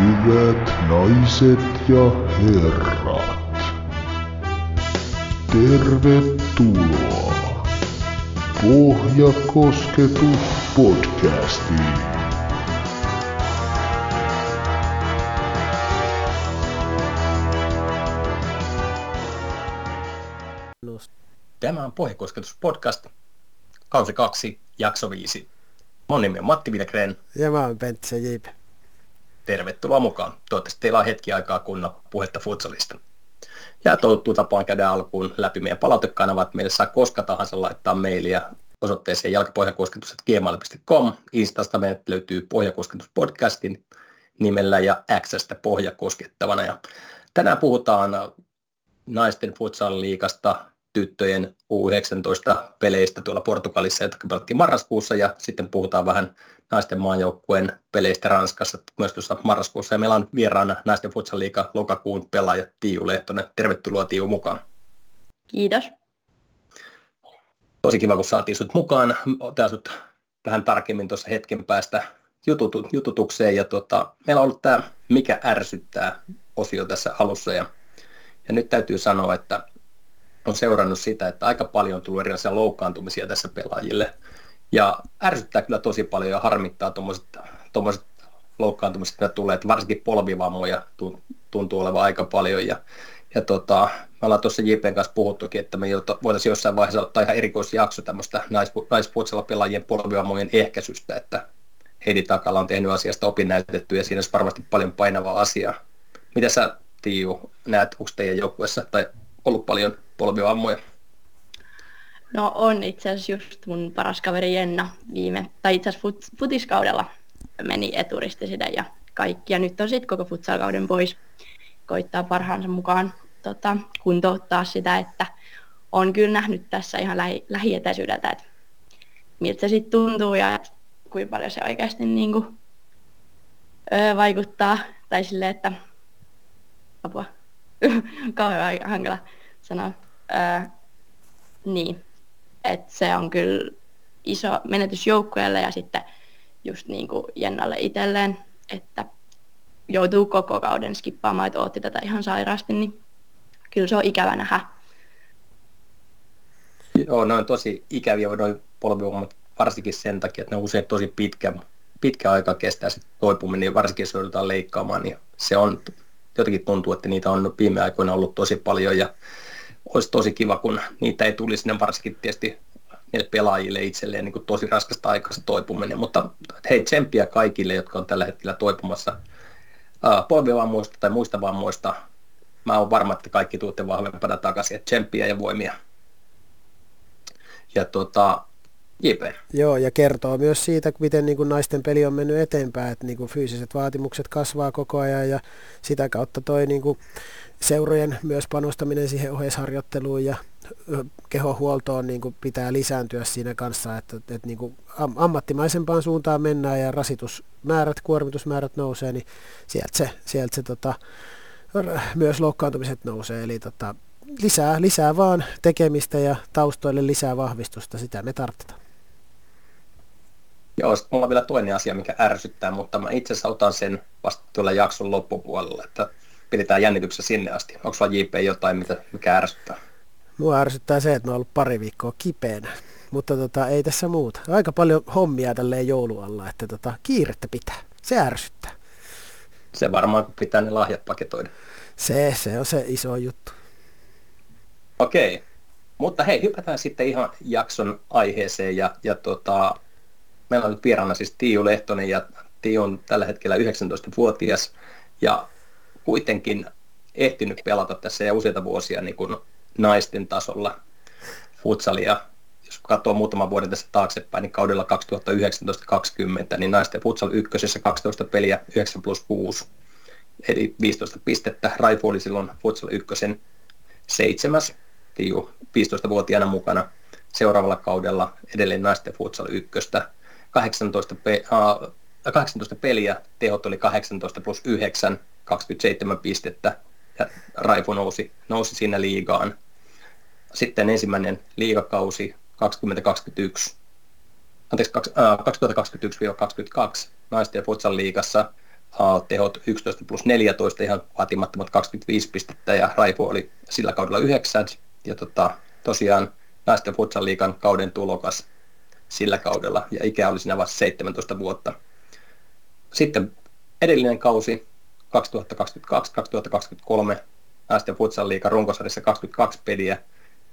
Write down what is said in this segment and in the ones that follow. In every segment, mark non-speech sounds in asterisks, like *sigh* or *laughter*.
Hyvät naiset ja herrat, tervetuloa Pohjakosketus podcastiin. Tämä on Pohjakosketus podcast, kausi 2, jakso 5. Mun nimi on Matti Vilgren. Ja mä oon Pentti Jip. Tervetuloa mukaan. Toivottavasti teillä on hetki aikaa kuunnella puhetta futsalista. Ja totuttu tapaan käydä alkuun läpi meidän palautekanavat. Meille saa koska tahansa laittaa mailia osoitteeseen jalkapohjakosketus.gmail.com. Instasta meidät löytyy Pohjakosketus podcastin nimellä ja Xstä Pohjakoskettavana. Ja tänään puhutaan naisten futsal-liigasta, tyttöjen U19-peleistä tuolla Portugalissa, jotka pelattiin marraskuussa, ja sitten puhutaan vähän naisten maanjoukkueen peleistä Ranskassa myös tuossa marraskuussa. Ja meillä on vieraana naisten futsal liiga lokakuun pelaaja Tiiu Lehtonen. Tervetuloa Tiiu mukaan. Kiitos. Tosi kiva, kun saatiin sinut mukaan. Otetaan sinut tähän tarkemmin tuossa hetken päästä jututu, jututukseen. Ja tuota, meillä on ollut tämä Mikä ärsyttää osio tässä alussa. Ja, ja nyt täytyy sanoa, että on seurannut sitä, että aika paljon on tullut erilaisia loukkaantumisia tässä pelaajille. Ja ärsyttää kyllä tosi paljon ja harmittaa tuommoiset loukkaantumiset, mitä tulee, että varsinkin polvivammoja tuntuu olevan aika paljon. Ja, ja tota, me ollaan tuossa JPn kanssa puhuttukin, että me voitaisiin jossain vaiheessa ottaa ihan erikoisjakso tämmöistä naispuolisella pelaajien polvivammojen ehkäisystä, että Heidi Takala on tehnyt asiasta opinnäytetty ja siinä olisi varmasti paljon painavaa asiaa. Mitä sä, Tiiu, näet, onko teidän joukkuessa tai ollut paljon polvivammoja? No on itse asiassa just mun paras kaveri Jenna viime, tai itse asiassa fut, futiskaudella meni eturisti sitä ja kaikki. Ja nyt on sitten koko futsalkauden pois. Koittaa parhaansa mukaan tota, kuntouttaa sitä, että on kyllä nähnyt tässä ihan lähi, lähietäisyydeltä, että miltä se sitten tuntuu ja kuinka paljon se oikeasti niin kuin, öö, vaikuttaa. Tai silleen, että apua, *laughs* kauhean hankala sanoa. Öö, niin, että se on kyllä iso menetys joukkueelle ja sitten just niin kuin Jennalle itselleen, että joutuu koko kauden skippaamaan, että ootti tätä ihan sairaasti, niin kyllä se on ikävä nähdä. Joo, ne on tosi ikäviä noin polvivammat, varsinkin sen takia, että ne on usein tosi pitkä, pitkä aika kestää se toipuminen, ja varsinkin jos joudutaan leikkaamaan, niin se on, jotenkin tuntuu, että niitä on viime aikoina ollut tosi paljon, ja olisi tosi kiva, kun niitä ei tulisi, ne varsinkin tietysti niille pelaajille itselleen niin kuin tosi raskasta aikaa toipuminen, mutta hei tsemppiä kaikille, jotka on tällä hetkellä toipumassa uh, polvivammoista tai muista vammoista. Mä oon varma, että kaikki tuutte vahvempana takaisin, tsemppiä ja voimia. Ja tuota, JP. Joo, ja kertoo myös siitä, miten niin kuin naisten peli on mennyt eteenpäin, että niin kuin fyysiset vaatimukset kasvaa koko ajan ja sitä kautta toi niin kuin seurojen myös panostaminen siihen oheisharjoitteluun ja kehohuoltoon niin kuin pitää lisääntyä siinä kanssa, että, että niin kuin ammattimaisempaan suuntaan mennään ja rasitusmäärät, kuormitusmäärät nousee, niin sieltä se, sieltä se tota, myös loukkaantumiset nousee. Eli tota, lisää, lisää vaan tekemistä ja taustoille lisää vahvistusta, sitä me tarvitaan. Joo, sitten mulla on vielä toinen asia, mikä ärsyttää, mutta mä itse asiassa otan sen vasta tuolla jakson loppupuolella, että pidetään jännityksessä sinne asti. Onko sulla JP jotain, mitä, mikä ärsyttää? Mua ärsyttää se, että mä oon ollut pari viikkoa kipeänä, mutta tota, ei tässä muuta. Aika paljon hommia tälleen joulualla, että tota, kiirettä pitää. Se ärsyttää. Se varmaan, pitää ne lahjat paketoida. Se, se on se iso juttu. Okei, mutta hei, hypätään sitten ihan jakson aiheeseen ja, ja tota, meillä on nyt vieraana siis Tiiu Lehtonen ja Tiiu on tällä hetkellä 19-vuotias ja kuitenkin ehtinyt pelata tässä ja useita vuosia niin kuin naisten tasolla futsalia. Jos katsoo muutaman vuoden tässä taaksepäin, niin kaudella 2019-2020, niin naisten futsal ykkösessä 12 peliä 9 plus 6, eli 15 pistettä. Raifu oli silloin futsal ykkösen seitsemäs, Tiiu 15-vuotiaana mukana. Seuraavalla kaudella edelleen naisten futsal ykköstä. 18, pe- uh, 18 peliä, tehot oli 18 plus 9, 27 pistettä ja Raifu nousi, nousi siinä liigaan. Sitten ensimmäinen liigakausi 2021, anteeksi, 2021-2022 naisten futsal liigassa tehot 11 plus 14, ihan vaatimattomat 25 pistettä, ja Raifu oli sillä kaudella 9, ja tota, tosiaan naisten futsal liikan kauden tulokas sillä kaudella, ja ikä oli siinä vasta 17 vuotta. Sitten edellinen kausi 2022-2023 naisten futsal liikan runkosarjassa 22 peliä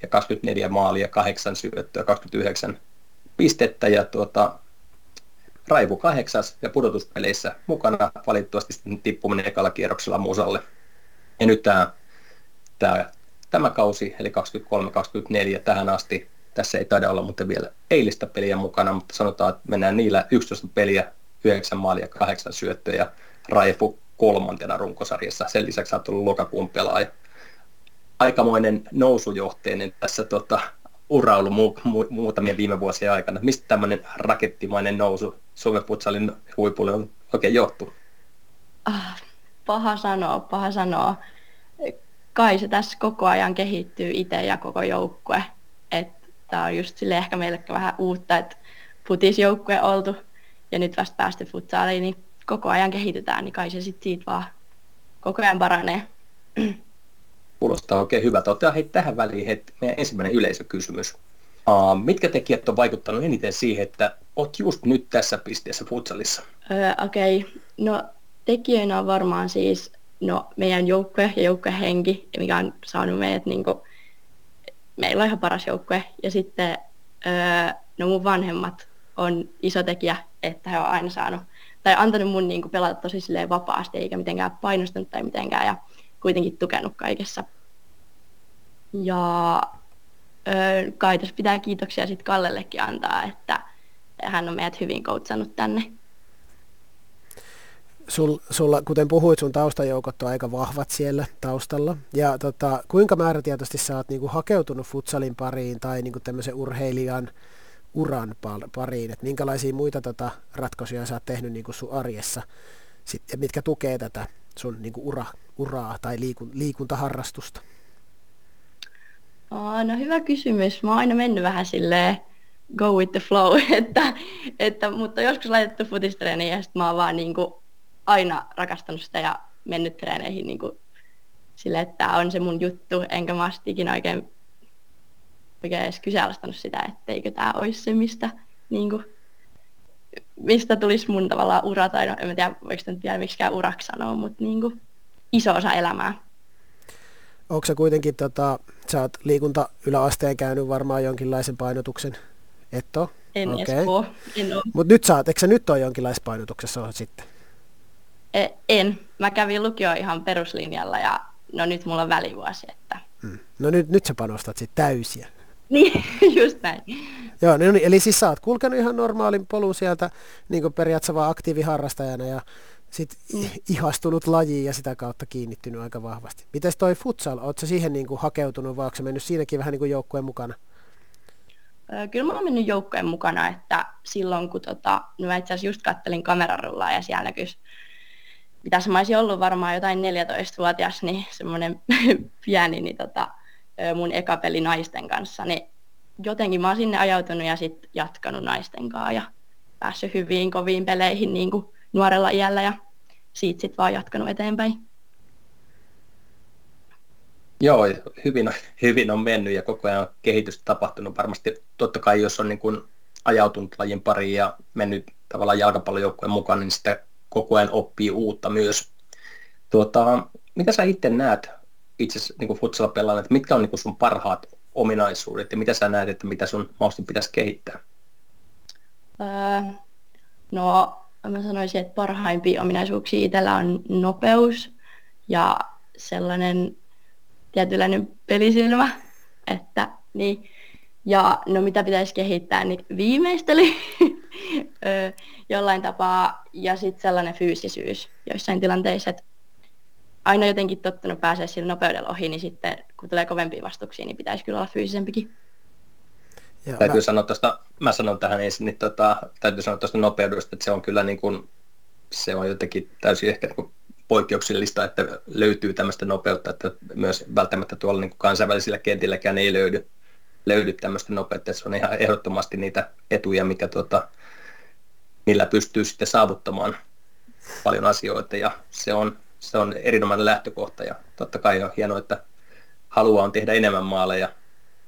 ja 24 maalia, 8 syöttöä, 29 pistettä ja tuota, Raivu kahdeksas ja pudotuspeleissä mukana valitettavasti sitten tippuminen ekalla kierroksella Musalle. Ja nyt tämä, tämä, tämä kausi, eli 23-24 tähän asti, tässä ei taida olla mutta vielä eilistä peliä mukana, mutta sanotaan, että mennään niillä 11 peliä, 9 maalia, 8 syöttöä ja Raifu kolmantena runkosarjassa. Sen lisäksi on tullut lokakuun pelaaja. Aikamoinen nousujohteinen tässä tota, ura ollut mu- mu- muutamien viime vuosien aikana. Mistä tämmöinen rakettimainen nousu Suomen futsalin huipulle on oikein johtu? Ah, paha sanoa, paha sanoa. Kai se tässä koko ajan kehittyy itse ja koko joukkue. Tämä on just sille ehkä meille vähän uutta, että futisjoukkue oltu ja nyt vasta päästy futsaliin, niin koko ajan kehitetään, niin kai se sitten siitä vaan koko ajan paranee. *clears throat* Kuulostaa oikein hyvältä. Otetaan hei tähän väliin hei, meidän ensimmäinen yleisökysymys. Uh, mitkä tekijät on vaikuttanut eniten siihen, että olet just nyt tässä pisteessä futsalissa? Öö, Okei, okay. no tekijöinä on varmaan siis no, meidän joukkue ja joukkuehenki, mikä on saanut meidät, niin kuin, meillä on ihan paras joukkue. Ja sitten öö, no mun vanhemmat on iso tekijä, että he on aina saanut, tai antanut mun niin kuin, pelata tosi vapaasti, eikä mitenkään painostanut tai mitenkään. Ja kuitenkin tukenut kaikessa. Ja öö, kai tässä pitää kiitoksia sitten Kallellekin antaa, että hän on meidät hyvin koutsannut tänne. Sul, sulla, kuten puhuit, sun taustajoukot on aika vahvat siellä taustalla. Ja tota, kuinka määrätietoisesti sä oot niinku hakeutunut futsalin pariin tai niinku tämmöisen urheilijan uran pariin? Et minkälaisia muita tota, ratkaisuja sä oot tehnyt niinku sun arjessa, sit, ja mitkä tukee tätä sun niinku ura, uraa tai liikun, liikuntaharrastusta? Oh, no hyvä kysymys. Mä oon aina mennyt vähän silleen go with the flow, *laughs* että, että, mutta joskus laitettu futistreeniin ja sitten mä oon vaan niin kuin aina rakastanut sitä ja mennyt treeneihin niin kuin sille, että tämä on se mun juttu, enkä mä ikinä oikein, oikein edes kyseenalaistanut sitä, etteikö tämä olisi se, mistä, niin kuin, mistä tulisi mun tavallaan ura, tai no, en tiedä, voiko sitä nyt vielä miksikään uraksi sanoa, mutta niin kuin, iso osa elämää. Onko se kuitenkin, tota, sä oot liikunta yläasteen käynyt varmaan jonkinlaisen painotuksen, et ole? En okay. edes ole. En ole. Mut nyt sä oot, eikö sä nyt ole jonkinlaisessa painotuksessa sitten? E, en. Mä kävin lukio ihan peruslinjalla ja no nyt mulla on välivuosi. Että... Hmm. No nyt, nyt sä panostat sitten täysiä. *laughs* Niin, just näin. Joo, no niin, eli siis sä oot kulkenut ihan normaalin polun sieltä niin periaatteessa vaan aktiiviharrastajana ja sit mm. ihastunut lajiin ja sitä kautta kiinnittynyt aika vahvasti. Miten toi futsal, ootko siihen niin kuin hakeutunut vai onko mennyt siinäkin vähän niin kuin joukkueen mukana? Kyllä mä oon mennyt joukkueen mukana, että silloin kun tota, no mä itse asiassa just kattelin kamerarullaa ja siellä näkyisi, mitä mä olisin ollut varmaan jotain 14-vuotias, niin semmoinen *laughs* pieni, niin tota, mun eka peli naisten kanssa, niin jotenkin mä oon sinne ajautunut ja sitten jatkanut naisten kanssa ja päässyt hyviin koviin peleihin niin kuin nuorella iällä ja siitä sitten vaan jatkanut eteenpäin. Joo, hyvin, *laughs* hyvin on mennyt ja koko ajan on kehitystä tapahtunut. Varmasti totta kai, jos on niin kuin ajautunut lajin pariin ja mennyt tavallaan jalkapallojoukkueen mukaan, niin sitä koko ajan oppii uutta myös. Tuota, mitä sä itse näet itse niin kuin futsal että mitkä on niin kuin sun parhaat ominaisuudet ja mitä sä näet, että mitä sun mahdollisesti pitäisi kehittää? Öö, no mä sanoisin, että parhaimpia ominaisuuksia itsellä on nopeus ja sellainen tietynlainen pelisilmä, että niin. Ja no mitä pitäisi kehittää, niin viimeistely *laughs* *laughs* jollain tapaa ja sitten sellainen fyysisyys joissain tilanteissa, että aina jotenkin tottunut pääsee sillä nopeudella ohi, niin sitten kun tulee kovempia vastuksia, niin pitäisi kyllä olla fyysisempikin. Joo, täytyy mä... sanoa tuosta, mä sanon tähän ensin, niin tota, täytyy sanoa tuosta nopeudesta, että se on kyllä niin kuin, se on jotenkin täysin ehkä niin poikkeuksellista, että löytyy tämmöistä nopeutta, että myös välttämättä tuolla niin kuin kansainvälisillä kentilläkään ei löydy, löydy tämmöistä nopeutta, se on ihan ehdottomasti niitä etuja, mikä tota, millä pystyy sitten saavuttamaan paljon asioita ja se on, se on erinomainen lähtökohta ja totta kai on hienoa, että haluaa on tehdä enemmän maaleja.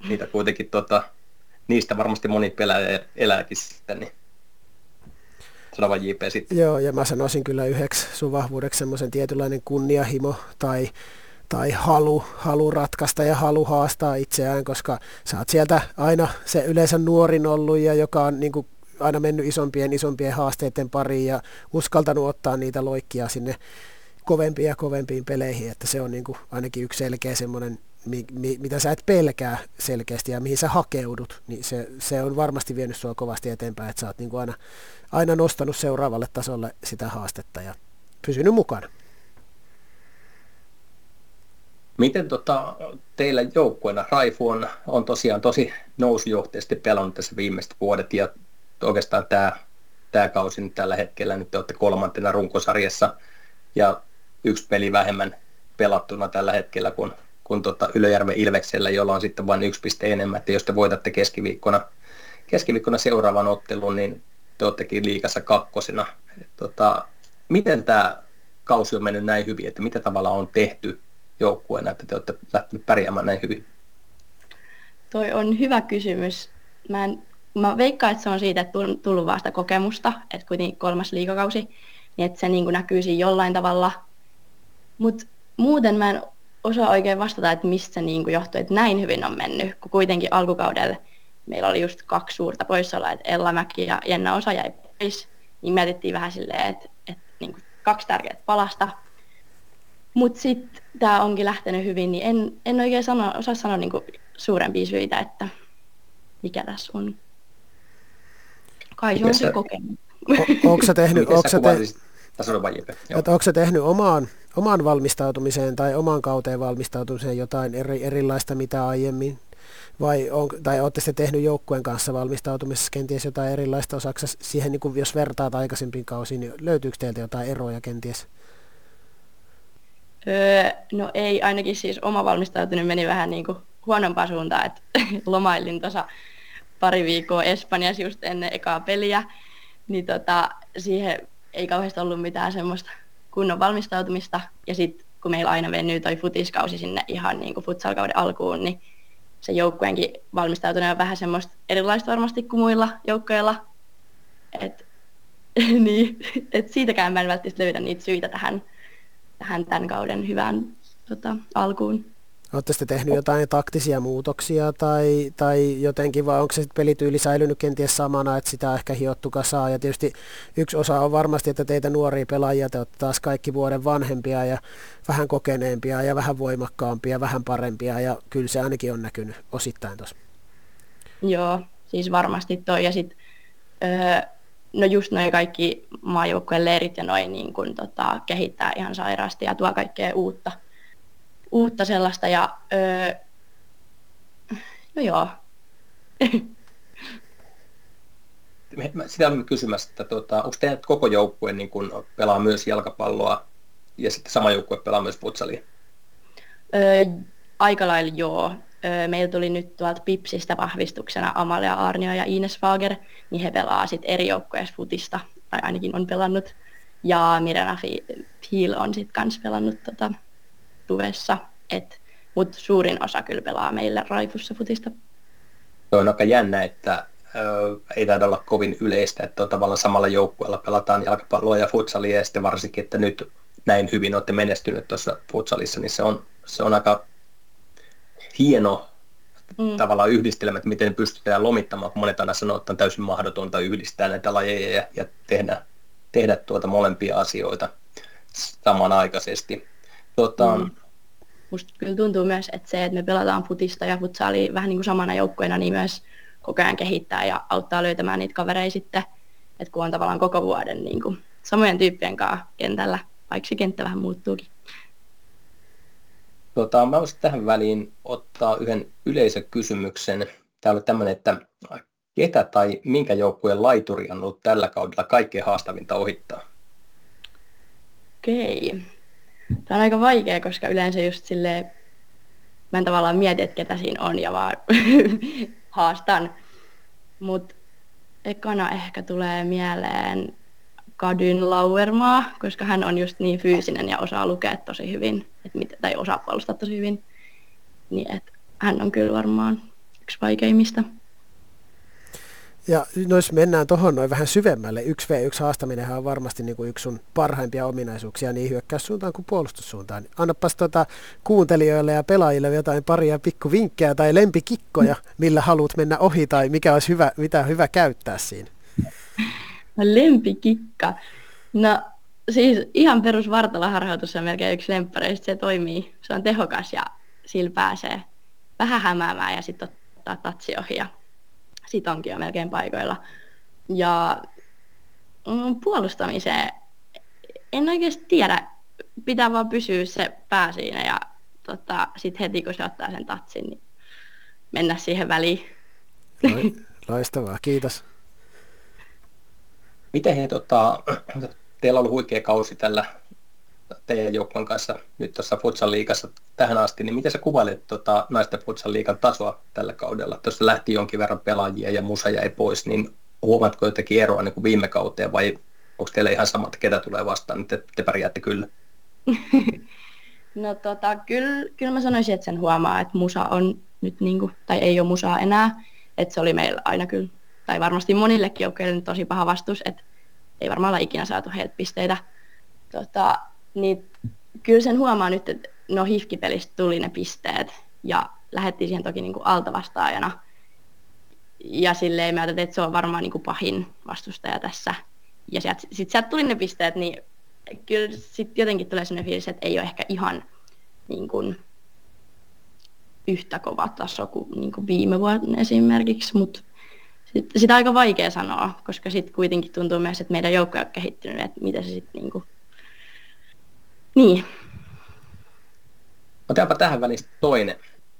Niitä kuitenkin tota, niistä varmasti moni pelaaja elääkin sitten, niin JP sitten. Joo, ja mä sanoisin kyllä yhdeksi sun vahvuudeksi semmoisen tietynlainen kunniahimo tai, tai halu, halu ratkaista ja halu haastaa itseään, koska sä oot sieltä aina se yleensä nuorin ollut ja joka on niin kuin aina mennyt isompien isompien haasteiden pariin ja uskaltanut ottaa niitä loikkia sinne kovempiin ja kovempiin peleihin, että se on niin kuin ainakin yksi selkeä semmoinen, mi, mi, mitä sä et pelkää selkeästi ja mihin sä hakeudut, niin se, se on varmasti vienyt sua kovasti eteenpäin, että sä oot niin kuin aina, aina nostanut seuraavalle tasolle sitä haastetta ja pysynyt mukana. Miten tota, teillä joukkueena Raifu on, on tosiaan tosi nousujohteisesti pelannut tässä viimeiset vuodet ja oikeastaan tämä, tämä kausi nyt tällä hetkellä, nyt te olette kolmantena runkosarjassa ja yksi peli vähemmän pelattuna tällä hetkellä kuin, kuin tota Ylöjärven Ilveksellä, jolla on sitten vain yksi piste enemmän, että jos te voitatte keskiviikkona, keskiviikkona seuraavan ottelun, niin te olettekin liikassa kakkosena. Tota, miten tämä kausi on mennyt näin hyvin, että mitä tavalla on tehty joukkueena, että te olette lähteneet pärjäämään näin hyvin? Toi on hyvä kysymys. Mä, en, mä veikkaan, että se on siitä, että tullut vasta kokemusta, että kuitenkin kolmas liikakausi, niin että se niin näkyy siinä jollain tavalla. Mutta muuten mä en osaa oikein vastata, että mistä se niin johtuu, että näin hyvin on mennyt, kun kuitenkin alkukaudella meillä oli just kaksi suurta poissaoloa, että Ella Mäki ja Jenna Osa jäi pois, niin mietittiin vähän silleen, että, että niin kaksi tärkeää palasta. Mutta sitten tämä onkin lähtenyt hyvin, niin en, en oikein sano, osaa sanoa niin kuin suurempia syitä, että mikä tässä on. Kai se on se kokemus. Onko sä tehnyt, onko sä, te, että onko tehnyt omaan, omaan valmistautumiseen tai omaan kauteen valmistautumiseen jotain eri, erilaista mitä aiemmin? Vai on, tai olette te tehnyt joukkueen kanssa valmistautumisessa kenties jotain erilaista osaksa siihen, niin kuin jos vertaat aikaisempiin kausiin, niin löytyykö teiltä jotain eroja kenties? Öö, no ei, ainakin siis oma valmistautuminen meni vähän niin kuin huonompaan suuntaan, että *laughs* lomailin tuossa pari viikkoa Espanjassa just ennen ekaa peliä, niin tota, siihen ei kauheasti ollut mitään semmoista kunnon valmistautumista. Ja sitten kun meillä aina venyy toi futiskausi sinne ihan niin kuin futsalkauden alkuun, niin se joukkueenkin valmistautuminen on vähän semmoista erilaista varmasti kuin muilla joukkoilla. Et, *laughs* niin, et siitäkään mä en välttämättä löydä niitä syitä tähän, tähän tämän kauden hyvään tota, alkuun. Oletteko te tehnyt jotain taktisia muutoksia tai, tai jotenkin, vai onko se pelityyli säilynyt kenties samana, että sitä ehkä hiottu kasaan? Ja tietysti yksi osa on varmasti, että teitä nuoria pelaajia, te olette taas kaikki vuoden vanhempia ja vähän kokeneempia ja vähän voimakkaampia, vähän parempia ja kyllä se ainakin on näkynyt osittain tuossa. Joo, siis varmasti toi ja sitten öö, no just noin kaikki maajoukkueen leirit ja noin niin kun, tota, kehittää ihan sairaasti ja tuo kaikkea uutta – uutta sellaista ja öö, no joo. Sitä olemme kysymässä, että tuota, onko teidän koko joukkue niin kun pelaa myös jalkapalloa ja sitten sama joukkue pelaa myös futsalia? Öö, aika lailla joo. Meillä tuli nyt tuolta Pipsistä vahvistuksena Amalia Arnio ja Ines Fager, niin he pelaa sitten eri joukkueessa futista, tai ainakin on pelannut. Ja Mirena Thiel on sitten kanssa pelannut tota, tuvessa, mutta suurin osa kyllä pelaa meillä Raifussa futista. on aika jännä, että ei taida olla kovin yleistä, että on tavallaan samalla joukkueella pelataan jalkapalloa ja futsalia ja sitten varsinkin, että nyt näin hyvin olette menestynyt tuossa futsalissa, niin se on, se on aika hieno mm. tavallaan yhdistelmä, että miten pystytään lomittamaan, kun monet aina sanoo, että on täysin mahdotonta yhdistää näitä lajeja ja, ja tehdä, tehdä tuota molempia asioita samanaikaisesti. Tuota, mm. Musta kyllä tuntuu myös, että se, että me pelataan futista ja futsaali vähän niin kuin samana joukkueena, niin myös koko ajan kehittää ja auttaa löytämään niitä kavereita sitten, että kun on tavallaan koko vuoden niin kuin samojen tyyppien kanssa kentällä, vaikka se kenttä vähän muuttuukin. Tota, mä voisin tähän väliin ottaa yhden yleisökysymyksen. Täällä on tämmöinen, että ketä tai minkä joukkueen laituri on ollut tällä kaudella kaikkein haastavinta ohittaa? Okei. Tämä on aika vaikea, koska yleensä just silleen, mä en tavallaan mieti, että ketä siinä on ja vaan *laughs* haastan. Mutta ekana ehkä tulee mieleen Kadyn Lauermaa, koska hän on just niin fyysinen ja osaa lukea tosi hyvin, et mit, tai osaa puolustaa tosi hyvin. Niin et hän on kyllä varmaan yksi vaikeimmista. Ja no jos mennään tuohon noin vähän syvemmälle, 1v1 haastaminen on varmasti niin kuin yksi sun parhaimpia ominaisuuksia niin hyökkäyssuuntaan kuin puolustussuuntaan. Annapas tuota kuuntelijoille ja pelaajille jotain paria pikkuvinkkejä tai lempikikkoja, millä haluat mennä ohi tai mikä olisi hyvä, mitä hyvä käyttää siinä. Lempikikka. No siis ihan perus vartaloharjoitus on melkein yksi lemppareista. Se toimii, se on tehokas ja sillä pääsee vähän hämäämään ja sitten ottaa tatsi ohi ja sit onkin jo melkein paikoilla. Ja mm, puolustamiseen en oikeasti tiedä. Pitää vaan pysyä se pää siinä ja tota, sitten heti kun se ottaa sen tatsin, niin mennä siihen väliin. Loistavaa, kiitos. Miten he, tota, teillä on ollut huikea kausi tällä teidän joukkueen kanssa nyt tuossa Futsal liigassa tähän asti, niin miten sä kuvailet tota, naisten Futsal liigan tasoa tällä kaudella? Tuossa lähti jonkin verran pelaajia ja musa jäi pois, niin huomaatko jotenkin eroa niin kuin viime kauteen vai onko teillä ihan samat, ketä tulee vastaan, niin te, te pärjäätte kyllä? *laughs* no tota, kyllä, kyllä mä sanoisin, että sen huomaa, että musa on nyt, niin kuin, tai ei ole musaa enää, että se oli meillä aina kyllä, tai varmasti monillekin joukkoille tosi paha vastus, että ei varmaan olla ikinä saatu heiltä pisteitä. Tota, niin kyllä sen huomaa nyt, että no hifkipelistä tuli ne pisteet ja lähdettiin siihen toki niin kuin altavastaajana. Ja silleen mä ajattelin, että se on varmaan niin kuin pahin vastustaja tässä. Ja sitten sit sieltä tuli ne pisteet, niin kyllä sitten jotenkin tulee sellainen fiilis, että ei ole ehkä ihan niin kuin, yhtä kova taso kuin, niin kuin viime vuonna esimerkiksi, mutta sitä sit aika vaikea sanoa, koska sitten kuitenkin tuntuu myös, että meidän joukko on kehittynyt, että mitä se sitten niin kuin, niin. Otetaanpa tähän väliin toinen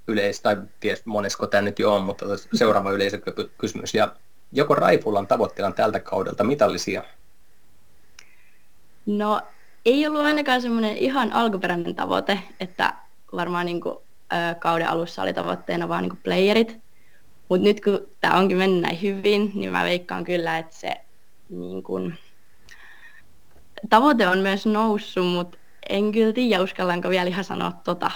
yleis, tai ties monesko tämä nyt jo on, mutta seuraava yleisökysymys. Ja joko Raifulla on tavoitteena tältä kaudelta mitallisia? No ei ollut ainakaan semmoinen ihan alkuperäinen tavoite, että varmaan niin kuin, ö, kauden alussa oli tavoitteena vaan niin kuin playerit. Mutta nyt kun tämä onkin mennyt näin hyvin, niin mä veikkaan kyllä, että se niin kuin, tavoite on myös noussut, mutta en kyllä tiedä, uskallanko vielä ihan sanoa tota.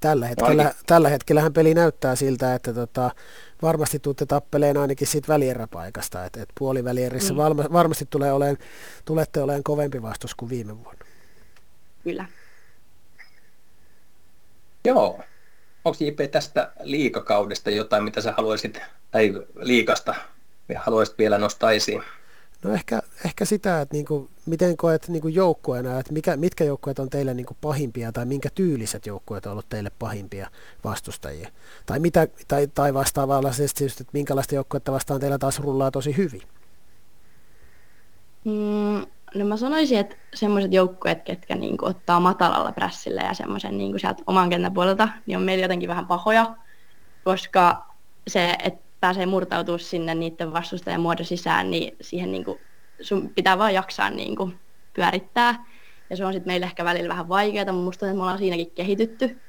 Tällä hetkellä, tällä hetkellähän peli näyttää siltä, että tota, varmasti tuutte tappeleen ainakin siitä välieräpaikasta, että et puolivälierissä mm. valma, varmasti tulee oleen, tulette olemaan kovempi vastus kuin viime vuonna. Kyllä. Joo. Onko JP tästä liikakaudesta jotain, mitä sä haluaisit, tai liikasta haluaisit vielä nostaa esiin? No ehkä, ehkä sitä, että niinku, miten koet niinku joukkueena, että mikä, mitkä joukkueet on teille niinku pahimpia tai minkä tyyliset joukkueet on ollut teille pahimpia vastustajia. Tai, mitä, tai, tai vastaavallisesti, että minkälaista joukkuetta vastaan teillä taas rullaa tosi hyvin. Mm, no mä sanoisin, että semmoiset joukkueet, ketkä niinku ottaa matalalla prässillä ja semmoisen niinku sieltä oman kentän puolelta, niin on meillä jotenkin vähän pahoja, koska se, että pääsee murtautua sinne niiden vastustajan muodon sisään, niin siihen niin kuin, sun pitää vaan jaksaa niin kuin, pyörittää. Ja se on sitten meille ehkä välillä vähän vaikeaa, mutta musta että me ollaan siinäkin kehitytty.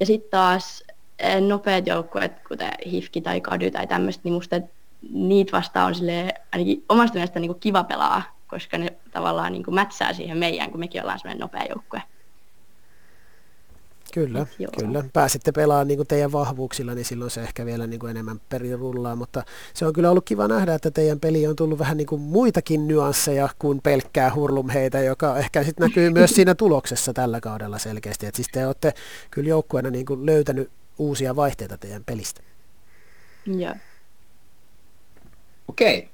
Ja sitten taas eh, nopeat joukkueet, kuten Hifki tai Kady tai tämmöistä, niin musta niitä vastaan on silleen, ainakin omasta mielestä niin kuin kiva pelaa, koska ne tavallaan niin kuin mätsää siihen meidän, kun mekin ollaan semmoinen nopea joukkue. Kyllä, kyllä. Pääsitte pelaamaan niin kuin teidän vahvuuksilla, niin silloin se ehkä vielä niin kuin enemmän perin rullaa, mutta se on kyllä ollut kiva nähdä, että teidän peli on tullut vähän niin kuin muitakin nyansseja kuin pelkkää hurlumheitä, joka ehkä sitten näkyy myös *laughs* siinä tuloksessa tällä kaudella selkeästi. että siis te olette kyllä joukkueena niin kuin löytänyt uusia vaihteita teidän pelistä. Joo. Okei.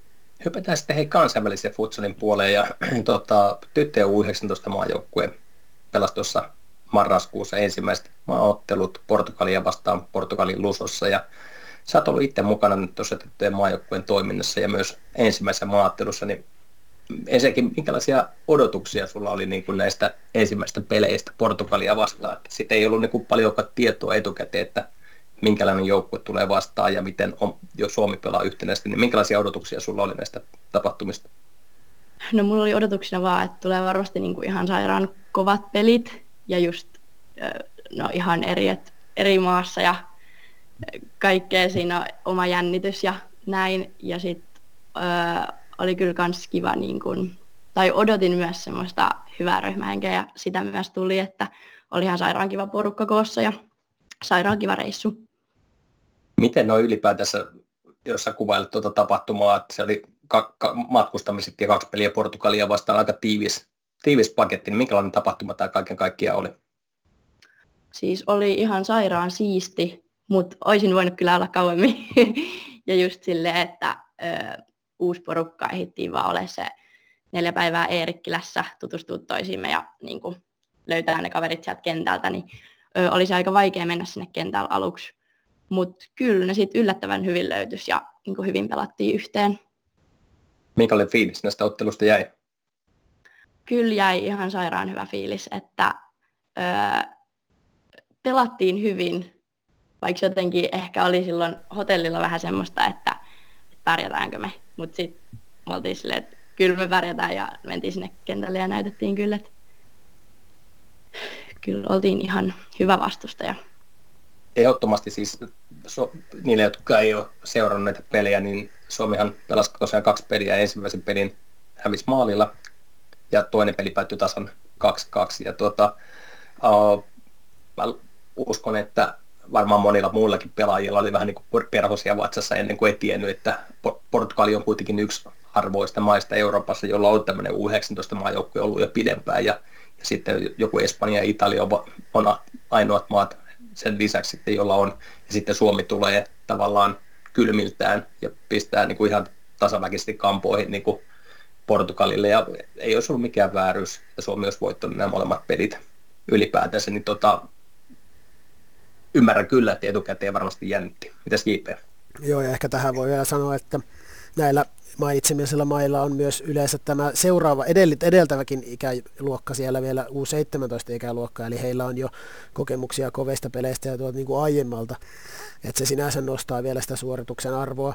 Hypätään sitten hei kansainvälisen futsalin puoleen ja *clears throat* tota, tyttöjen U19 maajoukkueen pelasi tuossa marraskuussa ensimmäiset maaottelut Portugalia vastaan Portugalin Lusossa ja sä oot ollut itse mukana nyt tuossa tyttöjen maajoukkueen toiminnassa ja myös ensimmäisessä maattelussa, niin ensinnäkin minkälaisia odotuksia sulla oli niin kuin näistä ensimmäistä peleistä Portugalia vastaan? Siitä ei ollut niin kuin paljonkaan tietoa etukäteen, että minkälainen joukkue tulee vastaan ja miten on, jos Suomi pelaa yhtenäisesti, niin minkälaisia odotuksia sulla oli näistä tapahtumista? No mulla oli odotuksena vaan, että tulee varmasti niin kuin ihan sairaan kovat pelit ja just no ihan eri, et, eri maassa ja kaikkea siinä oma jännitys ja näin. Ja sitten oli kyllä kans kiva, niin kuin, tai odotin myös semmoista hyvää ryhmähenkeä ja sitä myös tuli, että oli ihan sairaan kiva porukka koossa ja sairaan kiva reissu. Miten noin ylipäätänsä, jos sä kuvailet tuota tapahtumaa, että se oli matkustamiset ja kaksi peliä Portugalia vastaan aika tiivis, tiivis paketti, niin minkälainen tapahtuma tämä kaiken kaikkiaan oli? Siis oli ihan sairaan siisti, mutta olisin voinut kyllä olla kauemmin. *laughs* ja just silleen, että ö, uusi porukka ehdittiin vaan ole se neljä päivää Eerikkilässä tutustua toisiimme ja niin kuin, löytää ne kaverit sieltä kentältä, niin ö, olisi aika vaikea mennä sinne kentällä aluksi. Mutta kyllä ne sitten yllättävän hyvin löytys ja niin kuin hyvin pelattiin yhteen. Minkälainen fiilis näistä ottelusta jäi? Kyllä jäi ihan sairaan hyvä fiilis, että ö, pelattiin hyvin, vaikka jotenkin ehkä oli silloin hotellilla vähän semmoista, että, että pärjätäänkö me. Mutta sitten me oltiin silleen, että kyllä me pärjätään ja mentiin sinne kentälle ja näytettiin kyllä, että kyllä oltiin ihan hyvä vastustaja. Ehdottomasti siis so, niille, jotka ei ole seurannut näitä pelejä, niin Suomihan pelasi tosiaan kaksi peliä. Ensimmäisen pelin hävisi maalilla ja toinen peli päättyi tasan 2-2. Ja tuota, uh, mä uskon, että varmaan monilla muillakin pelaajilla oli vähän niin kuin perhosia vatsassa ennen kuin ei tiennyt, että Portugali on kuitenkin yksi harvoista maista Euroopassa, jolla on tämmöinen U19-maajoukkue ollut jo pidempään ja, ja sitten joku Espanja ja Italia on, on ainoat maat sen lisäksi sitten, jolla on, ja sitten Suomi tulee tavallaan kylmiltään ja pistää niin kuin ihan tasaväkisesti kampoihin niin kuin Portugalille, ja ei olisi ollut mikään vääryys, että Suomi olisi voittanut nämä molemmat pelit ylipäätänsä, niin tota, ymmärrän kyllä, että etukäteen varmasti jännitti. Mitäs JP? Joo, ja ehkä tähän voi vielä sanoa, että näillä mainitsemisilla mailla on myös yleensä tämä seuraava edeltäväkin ikäluokka siellä vielä U17 ikäluokka, eli heillä on jo kokemuksia kovista peleistä ja tuolta niin kuin aiemmalta, että se sinänsä nostaa vielä sitä suorituksen arvoa.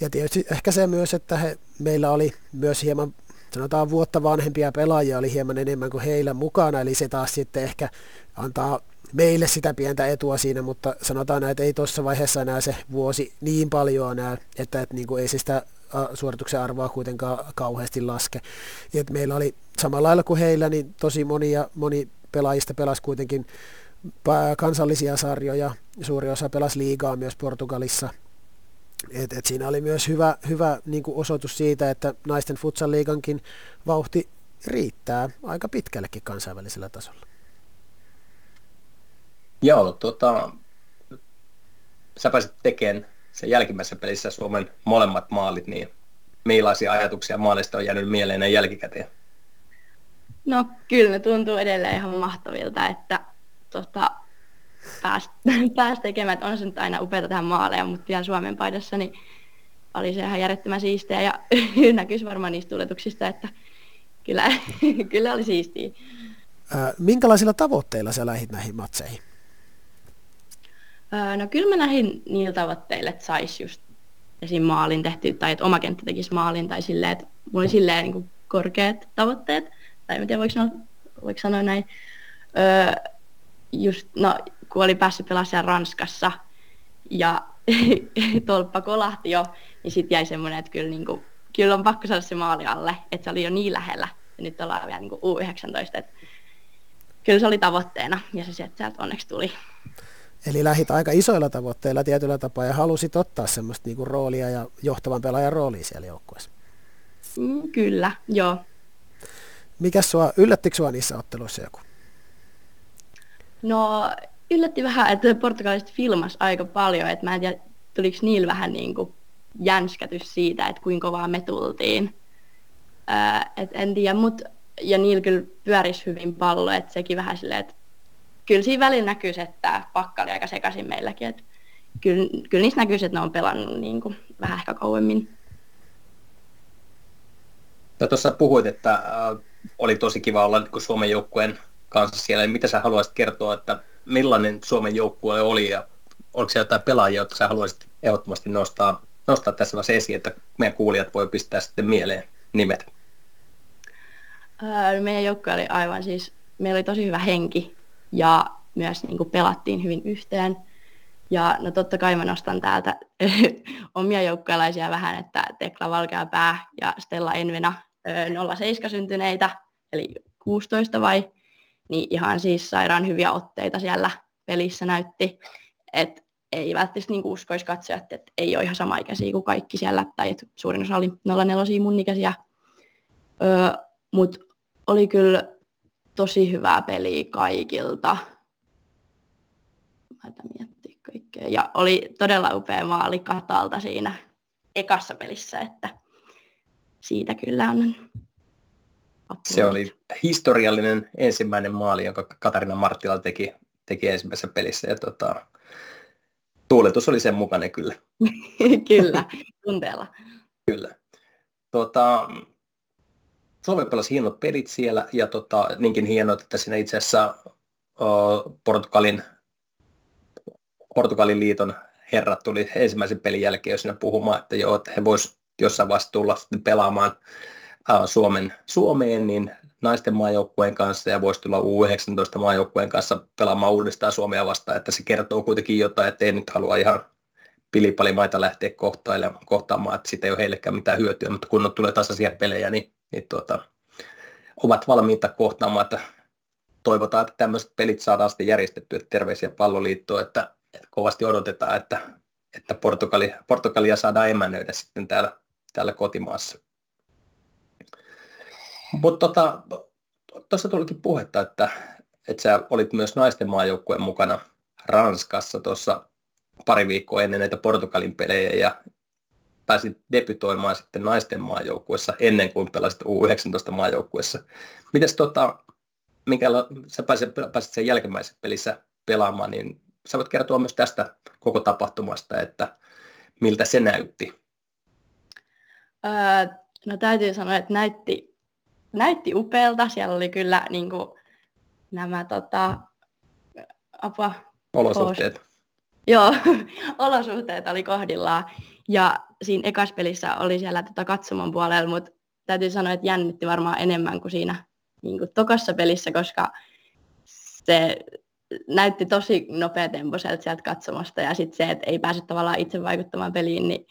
Ja tietysti ehkä se myös, että he, meillä oli myös hieman sanotaan vuotta vanhempia pelaajia oli hieman enemmän kuin heillä mukana, eli se taas sitten ehkä antaa meille sitä pientä etua siinä, mutta sanotaan että ei tuossa vaiheessa enää se vuosi niin paljon näe, että, että niin kuin ei se sitä suorituksen arvoa kuitenkaan kauheasti laske. Että meillä oli samalla lailla kuin heillä, niin tosi moni, ja moni pelaajista pelasi kuitenkin kansallisia sarjoja, suuri osa pelasi liigaa myös Portugalissa. Et, et siinä oli myös hyvä, hyvä niin kuin osoitus siitä, että naisten futsal-liigankin vauhti riittää aika pitkällekin kansainvälisellä tasolla. Joo, tota, sä pääsit tekemään sen jälkimmäisessä pelissä Suomen molemmat maalit, niin millaisia ajatuksia maalista on jäänyt mieleen näin jälkikäteen? No kyllä ne tuntuu edelleen ihan mahtavilta, että tota, pääsi *laughs* pääs tekemään, että on se nyt aina upeata tähän maaleja, mutta vielä Suomen paidassa niin oli se ihan järjettömän siistiä ja *laughs* näkyisi varmaan niistä tuletuksista, että kyllä, *laughs* kyllä oli siistiä. minkälaisilla tavoitteilla sä lähit näihin matseihin? No kyllä mä nähdin niillä tavoitteilla, että saisi just esim. maalin tehty, tai että oma kenttä tekisi maalin, tai silleen, että mulla oli silleen niin korkeat tavoitteet, tai en tiedä voiko sanoa, voiko sanoa näin. Öö, just, no, kun oli päässyt pelaamaan Ranskassa, ja *laughs* tolppa kolahti jo, niin sitten jäi semmoinen, että kyllä, niin kuin, kyllä on pakko saada se maali alle, että se oli jo niin lähellä, ja nyt ollaan vielä niin kuin U19, että kyllä se oli tavoitteena, ja se sieltä onneksi tuli. Eli lähit aika isoilla tavoitteilla tietyllä tapaa ja halusit ottaa semmoista niinku roolia ja johtavan pelaajan roolia siellä joukkueessa. Mm, kyllä, joo. Mikä sua, yllättikö sua niissä otteluissa joku? No yllätti vähän, että portugalaiset filmas aika paljon, että mä en tiedä, tuliko niillä vähän niin kuin jänskätys siitä, että kuinka kovaa me tultiin. Ää, et en tiedä, mutta ja niillä kyllä pyörisi hyvin pallo, että sekin vähän silleen, että kyllä siinä välillä näkyy, että pakka oli aika sekaisin meilläkin. Että kyllä, kyllä niissä näkyy, että ne on pelannut niin kuin, vähän ehkä kauemmin. No, tuossa puhuit, että äh, oli tosi kiva olla niin Suomen joukkueen kanssa siellä. Mitä sä haluaisit kertoa, että millainen Suomen joukkue oli ja oliko siellä jotain pelaajia, joita sä haluaisit ehdottomasti nostaa, nostaa tässä vaiheessa esiin, että meidän kuulijat voi pistää sitten mieleen nimet? Öö, meidän joukkue oli aivan siis, meillä oli tosi hyvä henki ja myös niin kuin pelattiin hyvin yhteen. Ja no totta kai mä nostan täältä *laughs* omia joukkueelaisia vähän, että Tekla Valkeapää ja Stella Envena 07 syntyneitä, eli 16 vai, niin ihan siis sairaan hyviä otteita siellä pelissä näytti, että ei välttämättä niin uskoisi katsojat, että ei ole ihan samaikäisiä kuin kaikki siellä, tai että suurin osa oli 04 mun ikäisiä. Öö, Mutta oli kyllä tosi hyvää peliä kaikilta. Mä miettiä kaikkea. Ja oli todella upea maali Katalta siinä ekassa pelissä, että siitä kyllä on Se oli historiallinen ensimmäinen maali, jonka Katarina Marttila teki, teki ensimmäisessä pelissä. Ja tota, tuuletus oli sen mukainen kyllä. *laughs* kyllä, tunteella. Kyllä. Tota, Suomi pelasi hienot pelit siellä ja tota, niinkin hienot, että siinä itse asiassa uh, Portugalin, Portugalin liiton herrat tuli ensimmäisen pelin jälkeen jo siinä puhumaan, että joo, että he vois jossain vaiheessa tulla sitten pelaamaan uh, Suomen, Suomeen, niin naisten maajoukkueen kanssa ja voisi tulla U19 maajoukkueen kanssa pelaamaan uudestaan Suomea vastaan, että se kertoo kuitenkin jotain, että ei nyt halua ihan pilipalimaita lähteä kohtaamaan, että siitä ei ole heillekään mitään hyötyä, mutta kun tulee tasaisia pelejä, niin, niin tuota, ovat valmiita kohtaamaan, että toivotaan, että tämmöiset pelit saadaan sitten järjestettyä, terveisiä palloliittoon, että, että kovasti odotetaan, että, että Portugali, Portugalia saadaan emännöidä sitten täällä, täällä kotimaassa. Mutta tuossa tota, tulikin puhetta, että, että sä olit myös naisten maajoukkueen mukana Ranskassa tuossa pari viikkoa ennen näitä Portugalin pelejä ja pääsit debytoimaan sitten naisten maajoukkuessa ennen kuin pelasit U19 maajoukkuessa. Mites tota, minkäla, sä pääsit, pääsit sen jälkimmäisessä pelissä pelaamaan, niin sä voit kertoa myös tästä koko tapahtumasta, että miltä se näytti? Öö, no täytyy sanoa, että näytti näytti upealta. Siellä oli kyllä niin kuin, nämä tota, apa, olosuhteet. Post. Joo, *laughs* olosuhteet oli kohdillaan. Ja siinä ekas pelissä oli siellä tota katsomon puolella, mutta täytyy sanoa, että jännitti varmaan enemmän kuin siinä niin kuin tokassa pelissä, koska se näytti tosi nopeatempoiselta sieltä katsomasta ja sitten se, että ei pääse tavallaan itse vaikuttamaan peliin, niin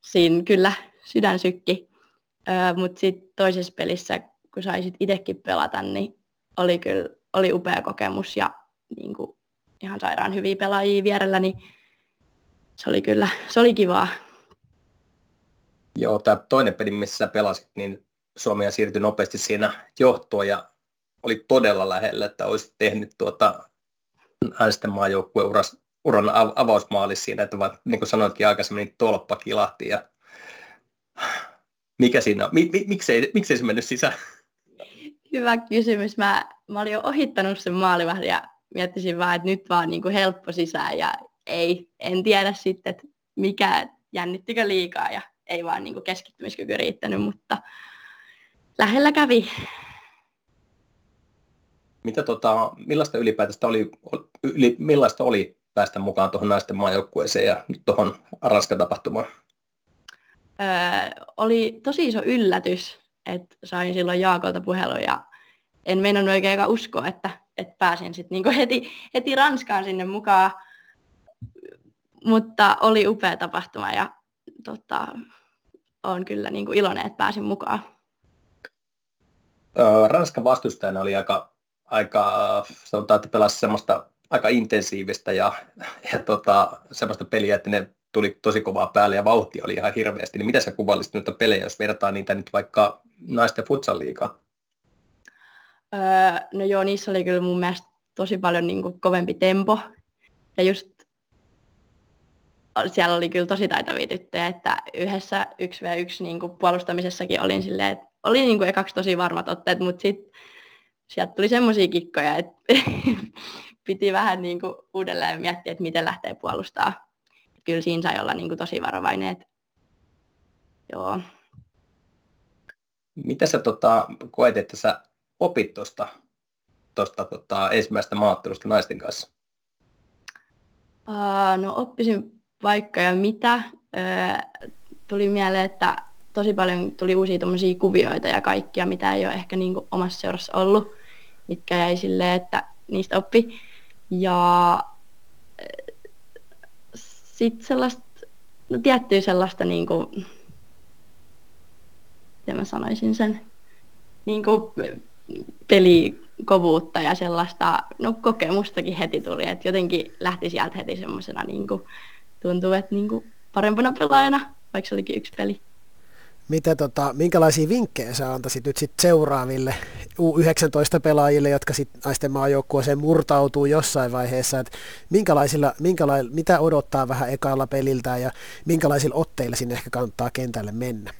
siinä kyllä sydän sykki. Mutta sitten toisessa pelissä, kun saisit itsekin pelata, niin oli kyllä oli upea kokemus ja niin kuin, ihan sairaan hyviä pelaajia vierellä, niin se oli kyllä, se oli kivaa. Joo, tämä toinen peli, missä pelasit, niin Suomi siirtyi nopeasti siinä johtoon ja oli todella lähellä, että olisi tehnyt tuota naisten maajoukkueen uran avausmaalis siinä, että vaan, niin kuin sanoitkin aikaisemmin, niin tolppa kilahti ja mikä siinä on? Mi, mi, miksei, miksei se mennyt sisään? Hyvä kysymys. Mä, mä olin jo ohittanut sen maalivahdin ja miettisin vaan, että nyt vaan niin kuin helppo sisään ja ei, en tiedä sitten, että mikä jännittikö liikaa ja ei vaan niin kuin keskittymiskyky riittänyt, mutta lähellä kävi. Mitä tota, millaista ylipäätästä oli, yli, millaista oli päästä mukaan tuohon naisten maajoukkueeseen ja tuohon Ranska-tapahtumaan? öö, oli tosi iso yllätys, että sain silloin Jaakolta puhelun ja en meinannut oikein uskoa, että, että pääsin sitten niinku heti, heti Ranskaan sinne mukaan. Mutta oli upea tapahtuma ja tota, olen kyllä niinku iloinen, että pääsin mukaan. Ranskan vastustajana oli aika, aika sanotaan, että pelasi semmoista aika intensiivistä ja, ja tota, semmoista peliä, että ne tuli tosi kovaa päälle ja vauhti oli ihan hirveästi, niin mitä sä kuvailisit noita pelejä, jos vertaa niitä nyt vaikka naisten futsal liikaa? Öö, no joo, niissä oli kyllä mun mielestä tosi paljon niin kuin, kovempi tempo. Ja just siellä oli kyllä tosi taitavia tyttöjä, että yhdessä 1v1 niin kuin puolustamisessakin olin silleen, että oli niin kuin ekaksi tosi varmat otteet, mutta sitten sieltä tuli semmoisia kikkoja, että *laughs* piti vähän niin kuin uudelleen miettiä, että miten lähtee puolustamaan kyllä siinä sai olla niin kuin tosi varovainen. Että, joo. Mitä sä tota, koet, että sä opit tuosta tosta, tota, ensimmäisestä maattelusta naisten kanssa? Uh, no oppisin vaikka ja mitä. Tuli mieleen, että tosi paljon tuli uusia kuvioita ja kaikkia, mitä ei ole ehkä niin omassa seurassa ollut, mitkä jäi silleen, että niistä oppi. Ja sitten sellaista, no tiettyä sellaista niin kuin, miten mä sanoisin sen, niin kuin pelikovuutta ja sellaista, no kokemustakin heti tuli, että jotenkin lähti sieltä heti semmoisena niin kuin, tuntuu, että niin kuin parempana pelaajana, vaikka se olikin yksi peli. Mitä, tota, minkälaisia vinkkejä sä antaisit nyt sit seuraaville U19-pelaajille, jotka sitten naisten maajoukkueeseen murtautuu jossain vaiheessa, että minkälaisilla, minkälaisilla, mitä odottaa vähän ekalla peliltä ja minkälaisilla otteilla sinne ehkä kannattaa kentälle mennä?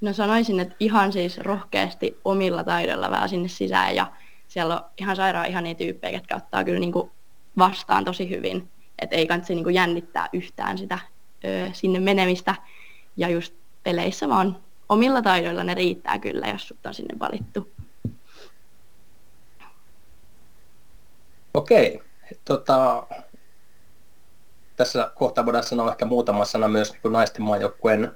No sanoisin, että ihan siis rohkeasti omilla taidoilla vähän sinne sisään ja siellä on ihan sairaan ihania tyyppejä, jotka ottaa kyllä niin kuin vastaan tosi hyvin. Että ei kannata niin kuin jännittää yhtään sitä ö, sinne menemistä. Ja just peleissä vaan omilla taidoilla ne riittää kyllä, jos sut on sinne valittu. Okei. Tota, tässä kohtaa voidaan sanoa ehkä muutama sana myös niin naisten maajoukkueen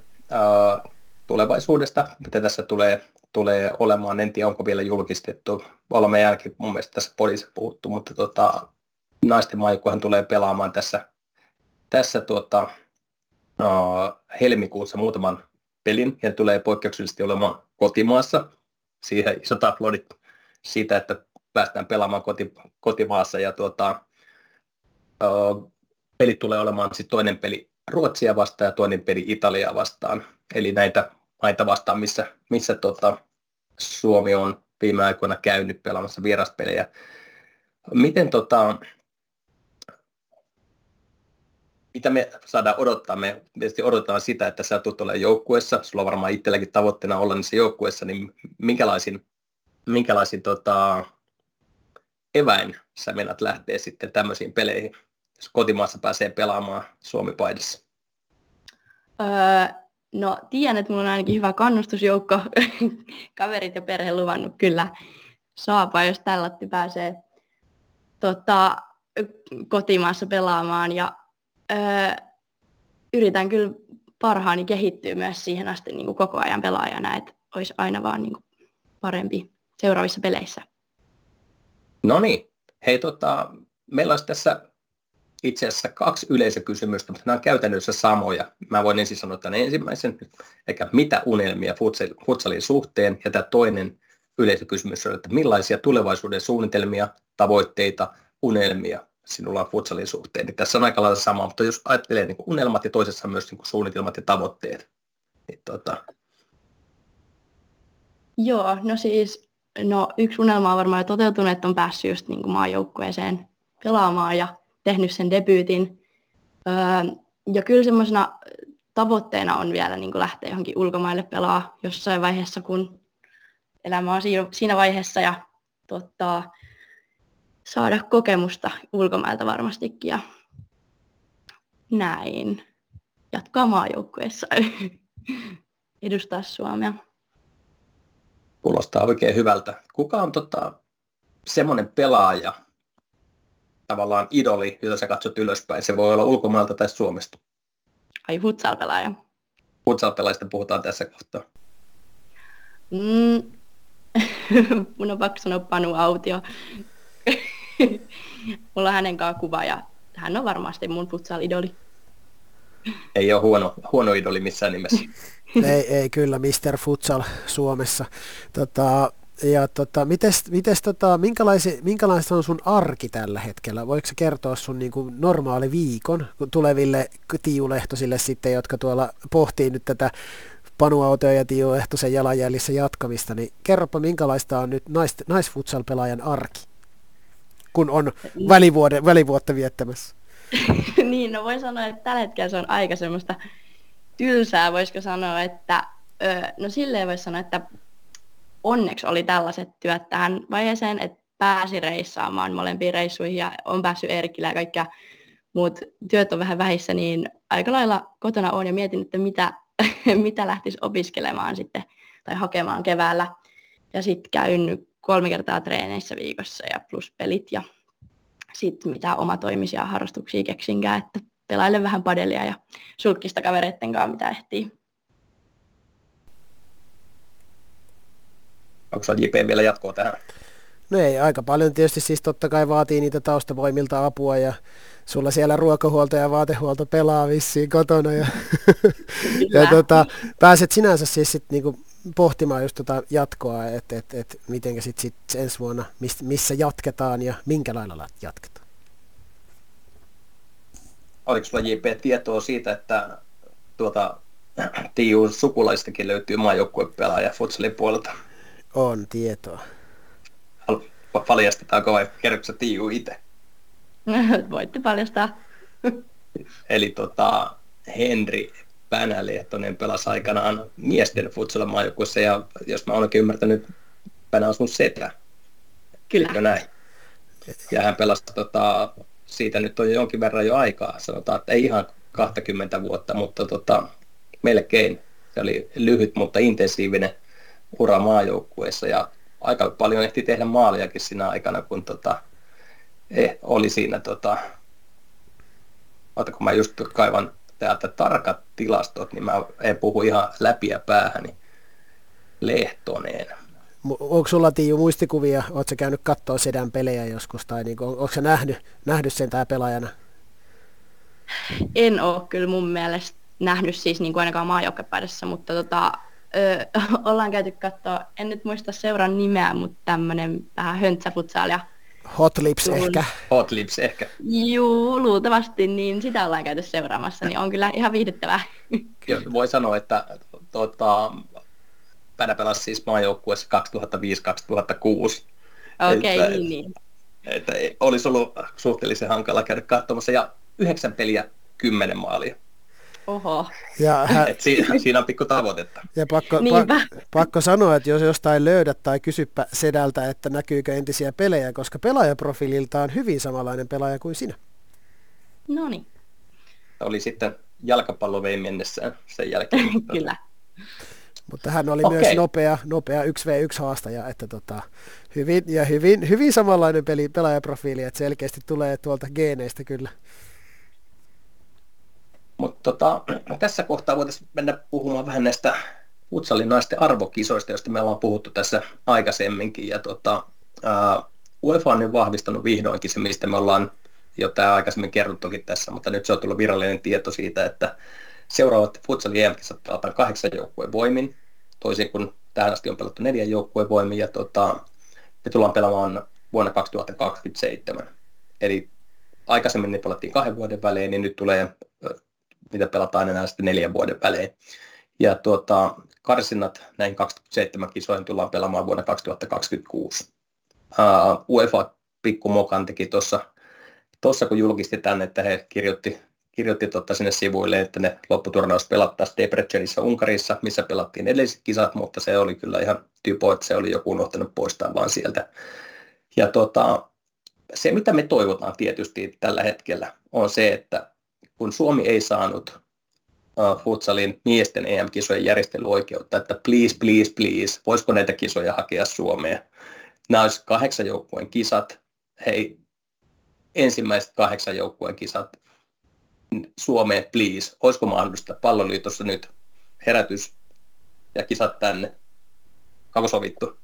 tulevaisuudesta, mitä tässä tulee, tulee olemaan. En tiedä, onko vielä julkistettu. Olemme jälkeen mun mielestä tässä poliisissa puhuttu, mutta tota, naisten maajoukkuehan tulee pelaamaan tässä, tässä tuota, uh, helmikuussa muutaman pelin ja tulee poikkeuksellisesti olemaan kotimaassa. Siihen isot aplodit siitä, että päästään pelaamaan koti, kotimaassa ja tuota, uh, pelit tulee olemaan sitten toinen peli Ruotsia vastaan ja toinen peli Italiaa vastaan. Eli näitä maita vastaan, missä, missä tota, Suomi on viime aikoina käynyt pelaamassa vieraspelejä. Miten tota, mitä me saadaan odottaa? Me tietysti odotetaan sitä, että sä tulet olemaan joukkueessa. Sulla on varmaan itselläkin tavoitteena olla niissä joukkueessa, niin minkälaisin, minkälaisin tota, eväin sä menät lähteä sitten tämmöisiin peleihin, jos kotimaassa pääsee pelaamaan Suomi-paidassa? Öö, no tiedän, että mulla on ainakin hyvä kannustusjoukko. *laughs* Kaverit ja perhe luvannut kyllä saapa, jos tällä pääsee tota, kotimaassa pelaamaan. Ja öö, yritän kyllä parhaani kehittyä myös siihen asti niin kuin koko ajan pelaajana, että olisi aina vaan niin kuin parempi seuraavissa peleissä. No niin. Hei, tota, meillä olisi tässä itse asiassa kaksi yleisökysymystä, mutta nämä on käytännössä samoja. Mä voin ensin sanoa tämän ensimmäisen, eli mitä unelmia futsalin suhteen, ja tämä toinen yleisökysymys on, että millaisia tulevaisuuden suunnitelmia, tavoitteita, unelmia sinulla on futsalin suhteen. Niin tässä on aika lailla sama, mutta jos ajattelee niin unelmat ja toisessa myös niin suunnitelmat ja tavoitteet. Niin, tota... Joo, no siis no, yksi unelma on varmaan jo toteutunut, että on päässyt just niin maajoukkueeseen pelaamaan ja tehnyt sen debyytin. Öö, ja kyllä semmoisena tavoitteena on vielä niin lähteä johonkin ulkomaille pelaa jossain vaiheessa, kun elämä on siinä vaiheessa ja totta, saada kokemusta ulkomailta varmastikin ja näin. Jatkaa maajoukkueessa *laughs* edustaa Suomea. Kuulostaa oikein hyvältä. Kuka on tota, semmoinen pelaaja, tavallaan idoli, jota sä katsot ylöspäin? Se voi olla ulkomailta tai Suomesta. Ai futsal-pelaaja. Futsal-pelaajista puhutaan tässä kohtaa. Mm. *laughs* Mun on pakko sanoa Panu Autio. Mulla on hänen kanssa kuva ja hän on varmasti mun futsal-idoli. Ei ole huono, huono idoli missään nimessä. *laughs* ei, ei kyllä, Mr. Futsal Suomessa. Tota, ja tota, mites, mites tota, minkälaista on sun arki tällä hetkellä? Voiko se kertoa sun niin kuin normaali viikon tuleville tiulehtosille sitten, jotka tuolla pohtii nyt tätä Panuautoja ja Tiiu Ehtosen jalanjäljissä jatkamista, niin kerropa minkälaista on nyt nais, naisfutsal-pelaajan arki, kun on välivuode, välivuotta viettämässä? *laughs* niin, no voi sanoa, että tällä hetkellä se on aika semmoista tylsää, voisiko sanoa, että no silleen voisi sanoa, että onneksi oli tällaiset työt tähän vaiheeseen, että pääsi reissaamaan molempiin reissuihin ja on päässyt Erkillä ja kaikkia muut työt on vähän vähissä, niin aika lailla kotona on ja mietin, että mitä, *laughs* mitä lähtisi opiskelemaan sitten tai hakemaan keväällä. Ja sitten käyn kolme kertaa treeneissä viikossa ja plus pelit ja sitten mitä omatoimisia harrastuksia keksinkään, että pelailen vähän padelia ja sulkista kavereitten kanssa, mitä ehtii. Onko sinulla JP vielä jatkoa tähän? No ei, aika paljon tietysti siis totta kai vaatii niitä taustavoimilta apua ja sulla siellä ruokahuolto ja vaatehuolto pelaa vissiin kotona ja, ja tota, pääset sinänsä siis sit niinku pohtimaan just tota jatkoa, että et, et, miten sit, sit ensi vuonna, missä jatketaan ja minkä lailla jatketaan. Oliko sulla JP tietoa siitä, että tuota, Tiiun sukulaistakin löytyy maajoukkuepelaaja futsalin puolelta? On tietoa. Paljastetaanko vai kerroksä Tiiu itse? *laughs* Voitte paljastaa. Eli tota, Henri Pänälehtonen pelasi aikanaan miesten futsalan maajoukkueessa ja jos mä oikein ymmärtänyt, Pänä on sun setä. Kyllä. Eikö näin? Ja hän pelasi tota, siitä nyt on jo jonkin verran jo aikaa, sanotaan, että ei ihan 20 vuotta, mutta tota, melkein. Se oli lyhyt, mutta intensiivinen ura maajoukkueessa ja aika paljon ehti tehdä maaliakin siinä aikana, kun tota, eh, oli siinä, tota, kun mä just kaivan täältä tarkat tilastot, niin mä en puhu ihan läpiä päähäni Lehtoneen. Onko sulla Tiiu muistikuvia, oletko käynyt katsoa sedän pelejä joskus, tai niin, on, onko se nähnyt, nähnyt sen tää pelaajana? En ole kyllä mun mielestä nähnyt siis niin kuin ainakaan maajoukkepäidässä, mutta tota, ö, *laughs* ollaan käyty katsoa, en nyt muista seuran nimeä, mutta tämmöinen vähän höntsäfutsaalia. Hot Lips Luul... ehkä. Hot Lips ehkä. Juu, luultavasti, niin sitä ollaan käyty seuraamassa, niin on kyllä ihan viihdyttävää. Joo, voi sanoa, että tota, Pänä pelasi siis maajoukkueessa 2005-2006. Okei, okay, niin, niin. Että olisi ollut suhteellisen hankala käydä katsomassa. Ja yhdeksän peliä, kymmenen maalia. Oho. Ja *laughs* hän... Et siinä, siinä on pikku tavoitetta. Ja pakko, pa, pakko sanoa, että jos jostain löydät tai kysyppä sedältä, että näkyykö entisiä pelejä, koska pelaajaprofiililta on hyvin samanlainen pelaaja kuin sinä. No niin. Oli sitten jalkapallo vei mennessään sen jälkeen. *laughs* Kyllä. Mutta hän oli okay. myös nopea, nopea 1v1 haastaja, että tota, hyvin, ja hyvin, hyvin samanlainen peli, pelaajaprofiili, että selkeästi tulee tuolta geeneistä kyllä. Mutta tota, *clears throat* tässä kohtaa voitaisiin mennä puhumaan vähän näistä futsalin naisten arvokisoista, joista me ollaan puhuttu tässä aikaisemminkin. Ja tota, uh, UEFA on nyt vahvistanut vihdoinkin se, mistä me ollaan jo tämä aikaisemmin kerrottukin tässä, mutta nyt se on tullut virallinen tieto siitä, että seuraavat futsalin EM-kisat pelataan kahdeksan joukkueen voimin, toisin kuin tähän asti on pelattu neljän joukkueen voimin, ja tota, me tullaan pelaamaan vuonna 2027. Eli aikaisemmin ne pelattiin kahden vuoden välein, niin nyt tulee mitä pelataan enää sitten neljän vuoden välein. Ja tuota, karsinnat näihin 27 kisoihin tullaan pelaamaan vuonna 2026. Uh, UEFA Pikku Mokan teki tuossa, tuossa kun julkisti tänne, että he kirjoitti, kirjoitti totta sinne sivuille, että ne lopputurnaus pelattaisiin Debrecenissa Unkarissa, missä pelattiin edelliset kisat, mutta se oli kyllä ihan typo, että se oli joku unohtanut poistaa vaan sieltä. Ja tuota, se, mitä me toivotaan tietysti tällä hetkellä, on se, että kun Suomi ei saanut uh, futsalin miesten EM-kisojen järjestelyoikeutta, että please, please, please, voisiko näitä kisoja hakea Suomeen. Nämä olisi kahdeksan joukkueen kisat. Hei, ensimmäiset kahdeksan joukkueen kisat Suomeen, please. Olisiko mahdollista palloliitossa nyt herätys ja kisat tänne? Onko sovittu?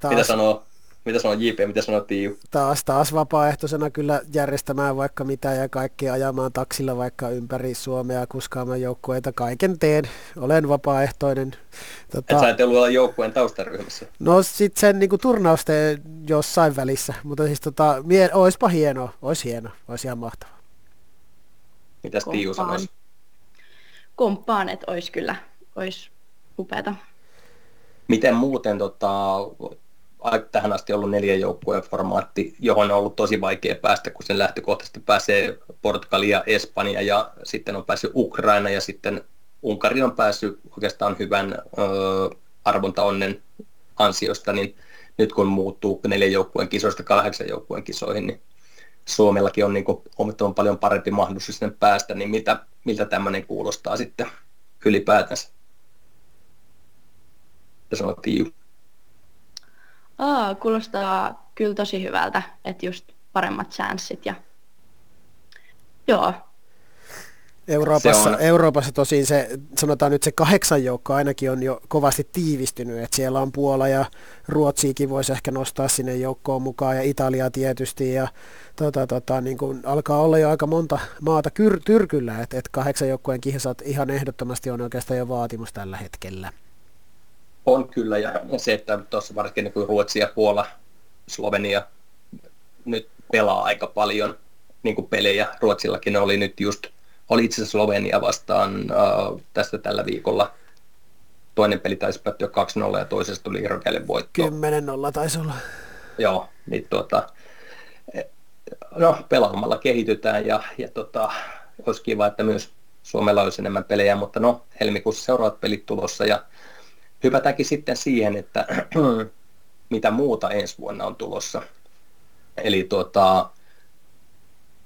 Taas. Mitä sanoo mitä sanoo JP, mitä sanoo Tiiu? Taas, taas vapaaehtoisena kyllä järjestämään vaikka mitä ja kaikki ajamaan taksilla vaikka ympäri Suomea kuskaamaan joukkueita. Kaiken teen. Olen vapaaehtoinen. Tota, Et sä et ollut olla joukkueen taustaryhmässä? No sit sen niin turnausten jossain välissä, mutta siis tota, mie, oispa hienoa, ois hieno, ois ihan mahtavaa. Mitäs Tiiu sanoisi? Komppaan, että ois kyllä, ois upeata. Miten muuten tota, tähän asti ollut neljän joukkueen formaatti, johon on ollut tosi vaikea päästä, kun sen lähtökohtaisesti pääsee Portugali ja Espanja ja sitten on päässyt Ukraina ja sitten Unkari on päässyt oikeastaan hyvän ö, arvontaonnen ansiosta, niin nyt kun muuttuu neljän joukkueen kisoista kahdeksan joukkueen kisoihin, niin Suomellakin on niin huomattavan paljon parempi mahdollisuus sinne päästä, niin mitä, miltä tämmöinen kuulostaa sitten ylipäätänsä? Ja sanottiin Aa, kuulostaa kyllä tosi hyvältä, että just paremmat chanssit ja joo. Euroopassa, Se on- Euroopassa tosin se, sanotaan nyt se kahdeksan joukko ainakin on jo kovasti tiivistynyt, että siellä on Puola ja Ruotsiikin voisi ehkä nostaa sinne joukkoon mukaan ja Italia tietysti ja tota, tota, niin kuin alkaa olla jo aika monta maata kyr, tyrkyllä, että et kahdeksan joukkueen kisat ihan ehdottomasti on oikeastaan jo vaatimus tällä hetkellä. On kyllä, ja se, että tuossa varsinkin niin kuin Ruotsi ja Puola, Slovenia nyt pelaa aika paljon niin kuin pelejä. Ruotsillakin oli nyt just, oli itse asiassa Slovenia vastaan äh, tästä tällä viikolla. Toinen peli taisi päättyä 2-0 ja toisesta tuli Irokäille voitto. 10-0 taisi olla. Joo, niin tuota, no pelaamalla kehitytään ja, ja tota, olisi kiva, että myös Suomella olisi enemmän pelejä, mutta no helmikuussa seuraavat pelit tulossa ja hypätäänkin sitten siihen, että mitä muuta ensi vuonna on tulossa. Eli tuota,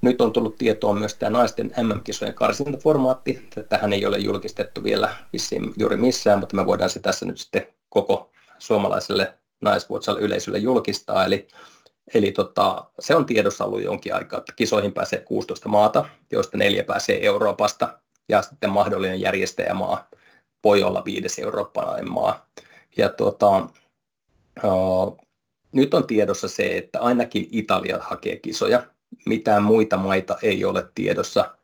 nyt on tullut tietoon myös tämä naisten MM-kisojen karsintaformaatti. Tähän ei ole julkistettu vielä vissiin juuri missään, mutta me voidaan se tässä nyt sitten koko suomalaiselle naisvuotsalle yleisölle julkistaa. Eli, eli tota, se on tiedossa ollut jonkin aikaa, että kisoihin pääsee 16 maata, joista neljä pääsee Euroopasta ja sitten mahdollinen järjestäjämaa voi olla viides eurooppalainen maa. Ja tuota, uh, nyt on tiedossa se, että ainakin Italia hakee kisoja. Mitään muita maita ei ole tiedossa.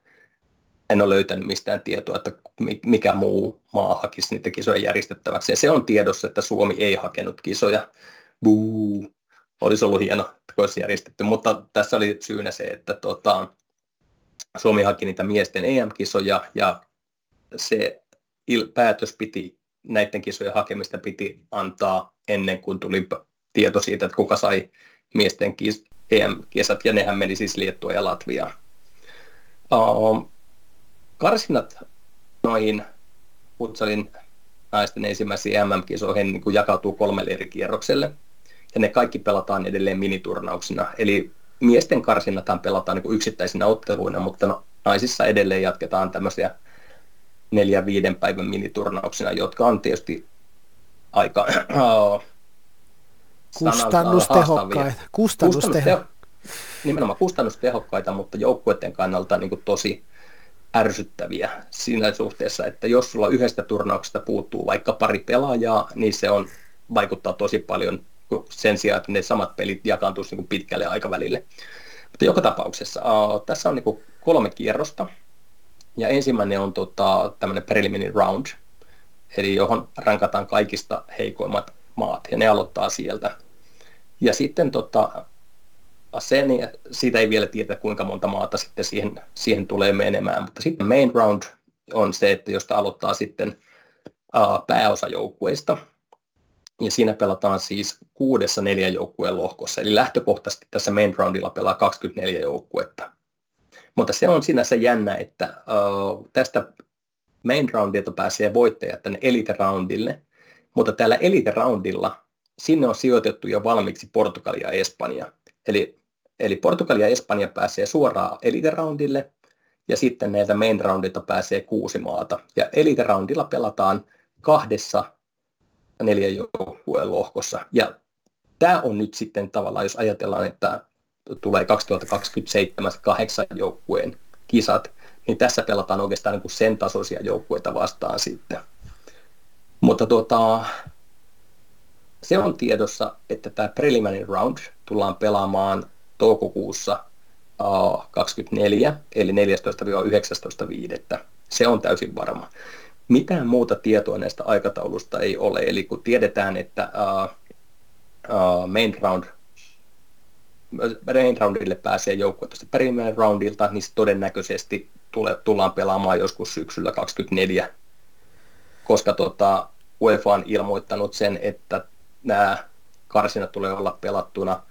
En ole löytänyt mistään tietoa, että mikä muu maa hakisi niitä kisoja järjestettäväksi. Ja se on tiedossa, että Suomi ei hakenut kisoja. Buu. Olisi ollut hieno, että olisi järjestetty, mutta tässä oli syynä se, että tota, Suomi haki niitä miesten EM-kisoja ja se il- päätös piti, näiden kisojen hakemista piti antaa ennen kuin tuli tieto siitä, että kuka sai miesten kis- EM-kisat, ja nehän meni siis Liettua ja Latviaan. Uh, karsinat noihin futsalin naisten ensimmäisiin MM-kisoihin niin kuin jakautuu kolmelle eri kierrokselle, ja ne kaikki pelataan edelleen miniturnauksina. Eli miesten karsinnathan pelataan niin kuin yksittäisinä otteluina, mutta no, naisissa edelleen jatketaan tämmöisiä neljä viiden päivän miniturnauksina, jotka on tietysti aika *clears throat* uh, Kustannustehokkaita. Kustannustehokkaita. Nimenomaan kustannustehokkaita, mutta joukkueiden kannalta niin kuin tosi ärsyttäviä siinä suhteessa, että jos sulla yhdestä turnauksesta puuttuu vaikka pari pelaajaa, niin se on, vaikuttaa tosi paljon sen sijaan, että ne samat pelit jakaantuisi niin pitkälle aikavälille. Mutta joka tapauksessa uh, tässä on niin kuin kolme kierrosta, ja ensimmäinen on tota, tämmöinen preliminary round, eli johon rankataan kaikista heikoimmat maat, ja ne aloittaa sieltä. Ja sitten tota, sen, siitä ei vielä tiedä, kuinka monta maata sitten siihen, siihen tulee menemään, mutta sitten main round on se, että josta aloittaa sitten uh, pääosa joukkueista, ja siinä pelataan siis kuudessa neljä joukkueen lohkossa, eli lähtökohtaisesti tässä main roundilla pelaa 24 joukkuetta. Mutta se on sinänsä jännä, että uh, tästä main roundilta pääsee voittajat tänne elite roundille, mutta täällä elite roundilla sinne on sijoitettu jo valmiiksi Portugalia ja Espanja. Eli, eli Portugalia ja Espanja pääsee suoraan elite roundille ja sitten näiltä main roundilta pääsee kuusi maata. Ja elite roundilla pelataan kahdessa neljä joukkueen lohkossa. Ja tämä on nyt sitten tavallaan, jos ajatellaan, että tulee 2027 kahdeksan joukkueen kisat, niin tässä pelataan oikeastaan niin kuin sen tasoisia joukkueita vastaan sitten. Mutta tuota, se on tiedossa, että tämä preliminary round tullaan pelaamaan toukokuussa uh, 24, eli 14-19.5. Se on täysin varma. Mitään muuta tietoa näistä aikataulusta ei ole, eli kun tiedetään, että main round main roundille pääsee joukkue tuosta preliminary roundilta, niin se todennäköisesti tule, tullaan pelaamaan joskus syksyllä 24 koska tota, UEFA on ilmoittanut sen, että nämä karsinat tulee olla pelattuna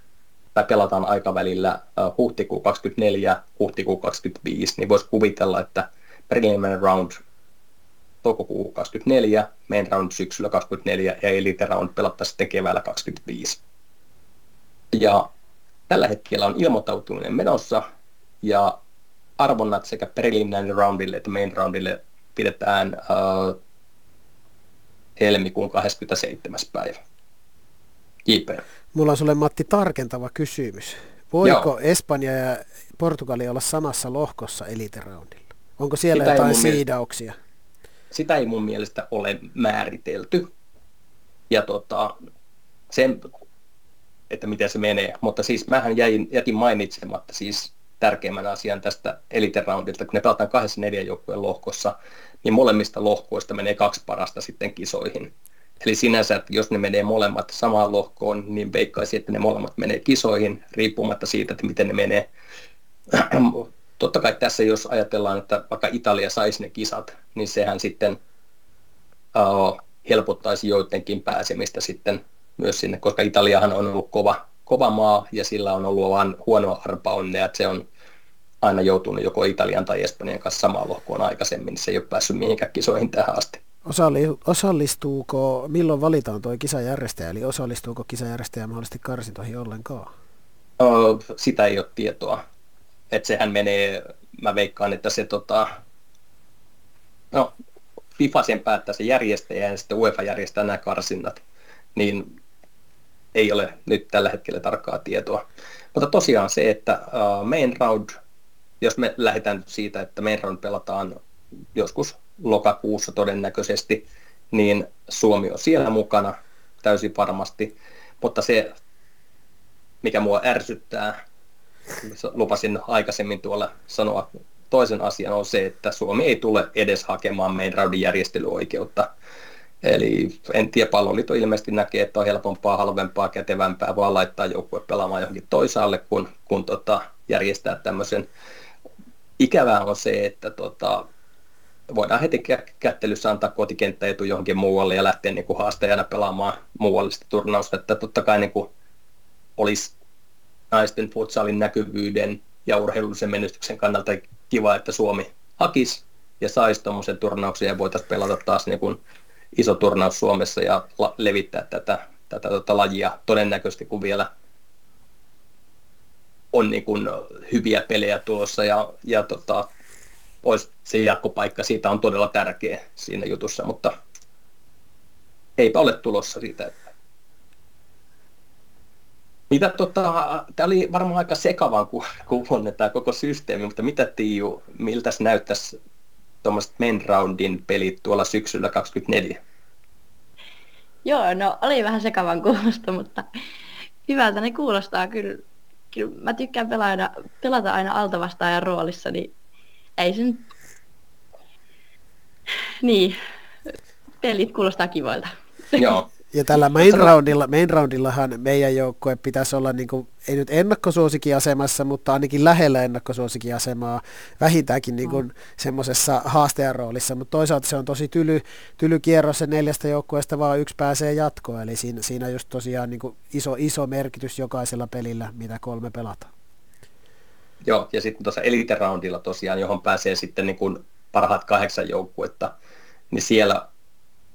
tai pelataan aikavälillä uh, huhtikuu 24, huhtikuu 25, niin voisi kuvitella, että preliminary round toukokuu 24, main round syksyllä 24 ja elite round pelattaisiin sitten keväällä 25. Ja tällä hetkellä on ilmoittautuminen menossa ja arvonnat sekä preliminary roundille että main roundille pidetään uh, helmikuun 27. päivä. JP. Mulla on sulle Matti tarkentava kysymys. Voiko Joo. Espanja ja Portugali olla samassa lohkossa elite roundilla? Onko siellä Sitä jotain mun mielestä- siidauksia? sitä ei mun mielestä ole määritelty. Ja tota, sen, että miten se menee. Mutta siis mähän jäin, jätin mainitsematta siis tärkeimmän asian tästä Elite Roundilta, kun ne pelataan kahdessa neljän joukkueen lohkossa, niin molemmista lohkoista menee kaksi parasta sitten kisoihin. Eli sinänsä, että jos ne menee molemmat samaan lohkoon, niin veikkaisin, että ne molemmat menee kisoihin, riippumatta siitä, että miten ne menee. *clears throat* Totta kai tässä, jos ajatellaan, että vaikka Italia saisi ne kisat, niin sehän sitten uh, helpottaisi joidenkin pääsemistä sitten myös sinne, koska Italiahan on ollut kova, kova maa ja sillä on ollut vain huonoa arpaonnea, että se on aina joutunut joko Italian tai Espanjan kanssa samaan lohkoon aikaisemmin, niin se ei ole päässyt mihinkään kisoihin tähän asti. Osalli, osallistuuko, milloin valitaan tuo kisajärjestäjä, eli osallistuuko kisajärjestäjä mahdollisesti karsintoihin ollenkaan? Uh, sitä ei ole tietoa. Että sehän menee, mä veikkaan, että se tota, no, FIFA sen päättää se järjestäjä ja sitten UEFA järjestää nämä karsinnat, niin ei ole nyt tällä hetkellä tarkkaa tietoa. Mutta tosiaan se, että main round, jos me lähdetään siitä, että main round pelataan joskus lokakuussa todennäköisesti, niin Suomi on siellä mukana täysin varmasti, mutta se, mikä mua ärsyttää, lupasin aikaisemmin tuolla sanoa toisen asian, on se, että Suomi ei tule edes hakemaan main roundin järjestelyoikeutta. Eli en tiedä, palloliitto ilmeisesti näkee, että on helpompaa, halvempaa, kätevämpää vaan laittaa joukkue pelaamaan johonkin toisaalle, kun, kun tota, järjestää tämmöisen. Ikävää on se, että tota, voidaan heti kä- kättelyssä antaa kotikenttäetu johonkin muualle ja lähteä niin kuin haastajana pelaamaan muualle sitä turnausta. Että totta kai niin kuin olisi naisten futsalin näkyvyyden ja urheilullisen menestyksen kannalta kiva, että Suomi hakisi ja saisi tuommoisen turnauksen ja voitaisiin pelata taas niin kuin iso turnaus Suomessa ja la- levittää tätä, tätä tota lajia todennäköisesti, kun vielä on niin kuin hyviä pelejä tulossa ja, ja tota, olisi se jatkopaikka siitä on todella tärkeä siinä jutussa, mutta eipä ole tulossa siitä. Mitä tota, tämä oli varmaan aika sekavan ku, kuvonne tämä koko systeemi, mutta mitä Tiiu, miltä näyttäisi tuommoiset main roundin pelit tuolla syksyllä 24? Joo, no oli vähän sekavan kuulosta, mutta hyvältä ne kuulostaa kyllä. kyllä mä tykkään pelata, pelata aina altavastaajan roolissa, niin ei sen... Niin, pelit kuulostaa kivoilta. Joo, Ja tällä main, roundilla, main roundillahan meidän joukkue pitäisi olla, niin kuin, ei nyt ennakkosuosikiasemassa, mutta ainakin lähellä ennakkosuosikiasemaa, vähintäänkin niin kuin semmoisessa haastajan roolissa, mutta toisaalta se on tosi tyly, tyly kierros, se neljästä joukkueesta vaan yksi pääsee jatkoon, eli siinä, siinä just tosiaan niin kuin iso, iso merkitys jokaisella pelillä, mitä kolme pelataan. Joo, ja sitten tuossa Elite Roundilla tosiaan, johon pääsee sitten niin kuin parhaat kahdeksan joukkuetta, niin siellä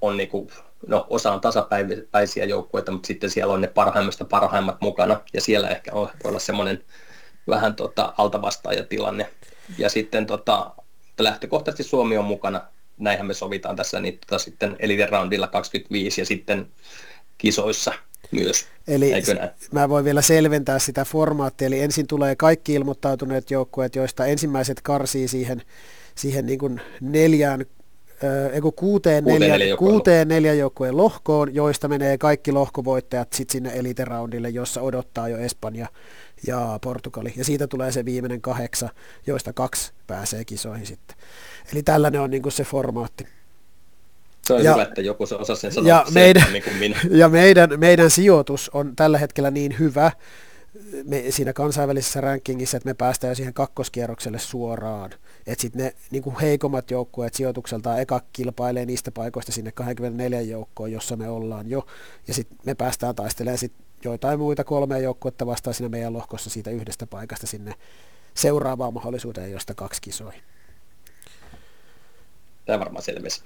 on niin kuin, no osa on tasapäisiä joukkueita, mutta sitten siellä on ne parhaimmista parhaimmat mukana, ja siellä ehkä on, voi olla semmoinen vähän tota, altavastaajatilanne. Ja sitten tota, lähtökohtaisesti Suomi on mukana, näinhän me sovitaan tässä, niin tota, sitten Elite Roundilla 25 ja sitten kisoissa myös. Eli mä voin vielä selventää sitä formaattia, eli ensin tulee kaikki ilmoittautuneet joukkueet, joista ensimmäiset karsii siihen, siihen niin kuin neljään eiku kuuteen, Kuuteen neljä, joukkueen kuuteen neljän joukkueen lohkoon, joista menee kaikki lohkovoittajat sitten sinne elite roundille, jossa odottaa jo Espanja ja Portugali. Ja siitä tulee se viimeinen kahdeksa, joista kaksi pääsee kisoihin sitten. Eli tällainen on niin kuin se formaatti. Se on Ja- hyvä, että joku se osaa sen sanoa ja se, meidän- niin kuin minä. *laughs* Ja meidän, meidän sijoitus on tällä hetkellä niin hyvä me, siinä kansainvälisessä rankingissa, että me päästään jo siihen kakkoskierrokselle suoraan. Että sitten ne niin kuin heikommat joukkueet sijoitukseltaan eka kilpailee niistä paikoista sinne 24 joukkoon, jossa me ollaan jo. Ja sitten me päästään taistelemaan sit joitain muita kolmea joukkuetta vastaan siinä meidän lohkossa siitä yhdestä paikasta sinne seuraavaan mahdollisuuteen, josta kaksi kisoihin. Tämä varmaan selvisi.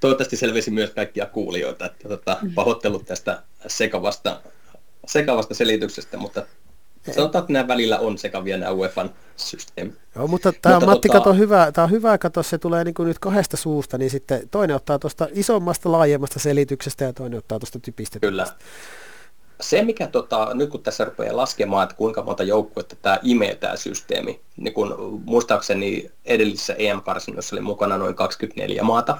Toivottavasti selvisi myös kaikkia kuulijoita, että tota, pahoittelut tästä sekavasta, sekavasta selityksestä, mutta sanotaan, että nämä välillä on sekavia nämä UEFan systeemi. Joo, mutta tämä on, Mutta Matti, tota- kato, hyvä, tämä on hyvä, kato, se tulee niin kuin nyt kahdesta suusta, niin sitten toinen ottaa tuosta isommasta, laajemmasta selityksestä ja toinen ottaa tuosta typistä. Kyllä. se, mikä tota, nyt kun tässä rupeaa laskemaan, että kuinka monta joukkuetta tämä imee tämä systeemi, niin kun muistaakseni edellisessä EM-karsinnossa oli mukana noin 24 maata,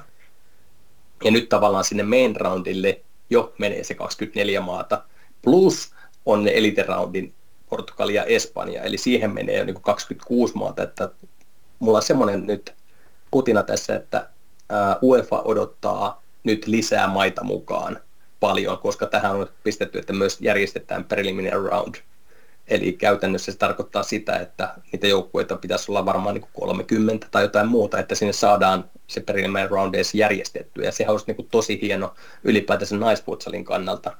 ja nyt tavallaan sinne main roundille jo menee se 24 maata, plus on ne elite roundin Portugali ja Espanja, eli siihen menee jo niin 26 maata, että mulla on semmoinen nyt putina tässä, että UEFA odottaa nyt lisää maita mukaan paljon, koska tähän on pistetty, että myös järjestetään preliminary round. Eli käytännössä se tarkoittaa sitä, että niitä joukkueita pitäisi olla varmaan niin 30 tai jotain muuta, että sinne saadaan se preliminary round edes järjestetty. Ja se olisi niin tosi hieno ylipäätänsä naisfutsalin kannalta,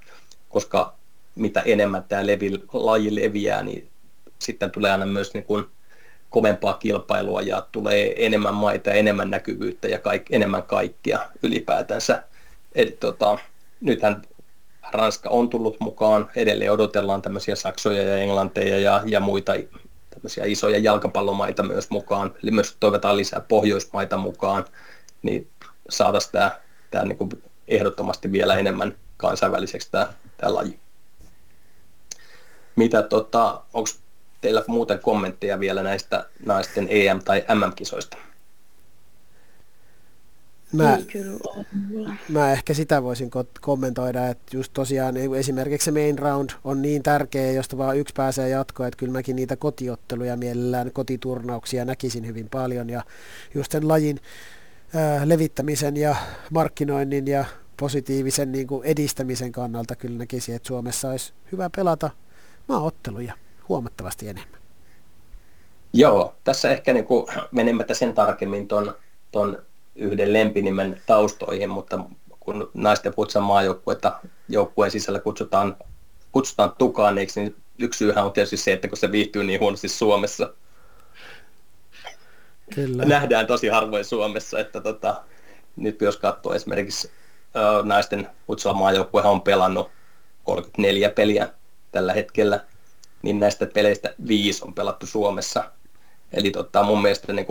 koska mitä enemmän tämä levi, laji leviää, niin sitten tulee aina myös niin kuin kovempaa kilpailua ja tulee enemmän maita enemmän näkyvyyttä ja kaik, enemmän kaikkia ylipäätänsä. Eli tota, nythän Ranska on tullut mukaan, edelleen odotellaan tämmöisiä Saksoja ja Englanteja ja, ja muita tämmöisiä isoja jalkapallomaita myös mukaan, eli myös toivotaan lisää Pohjoismaita mukaan, niin saataisiin tämä, tämä niin kuin ehdottomasti vielä enemmän kansainväliseksi tämä, tämä laji. Mitä tota, onko teillä muuten kommentteja vielä näistä naisten EM- tai MM-kisoista? Mä, mä ehkä sitä voisin kommentoida, että just tosiaan esimerkiksi se main round on niin tärkeä, josta vaan yksi pääsee jatkoon, että kyllä mäkin niitä kotiotteluja mielellään, kotiturnauksia näkisin hyvin paljon ja just sen lajin ää, levittämisen ja markkinoinnin ja positiivisen niin kuin edistämisen kannalta kyllä näkisin, että Suomessa olisi hyvä pelata maaotteluja huomattavasti enemmän. Joo, tässä ehkä niin kuin menemättä sen tarkemmin tuon ton yhden lempinimen taustoihin, mutta kun naisten futsan maajoukkuetta joukkueen sisällä kutsutaan, kutsutaan tukaaneiksi, niin yksi syyhän on tietysti se, että kun se viihtyy niin huonosti Suomessa. Kyllä. Nähdään tosi harvoin Suomessa, että tota, nyt jos katsoo esimerkiksi ö, naisten futsal maajoukkue on pelannut 34 peliä tällä hetkellä, niin näistä peleistä viisi on pelattu Suomessa. Eli tota, mun mielestä niin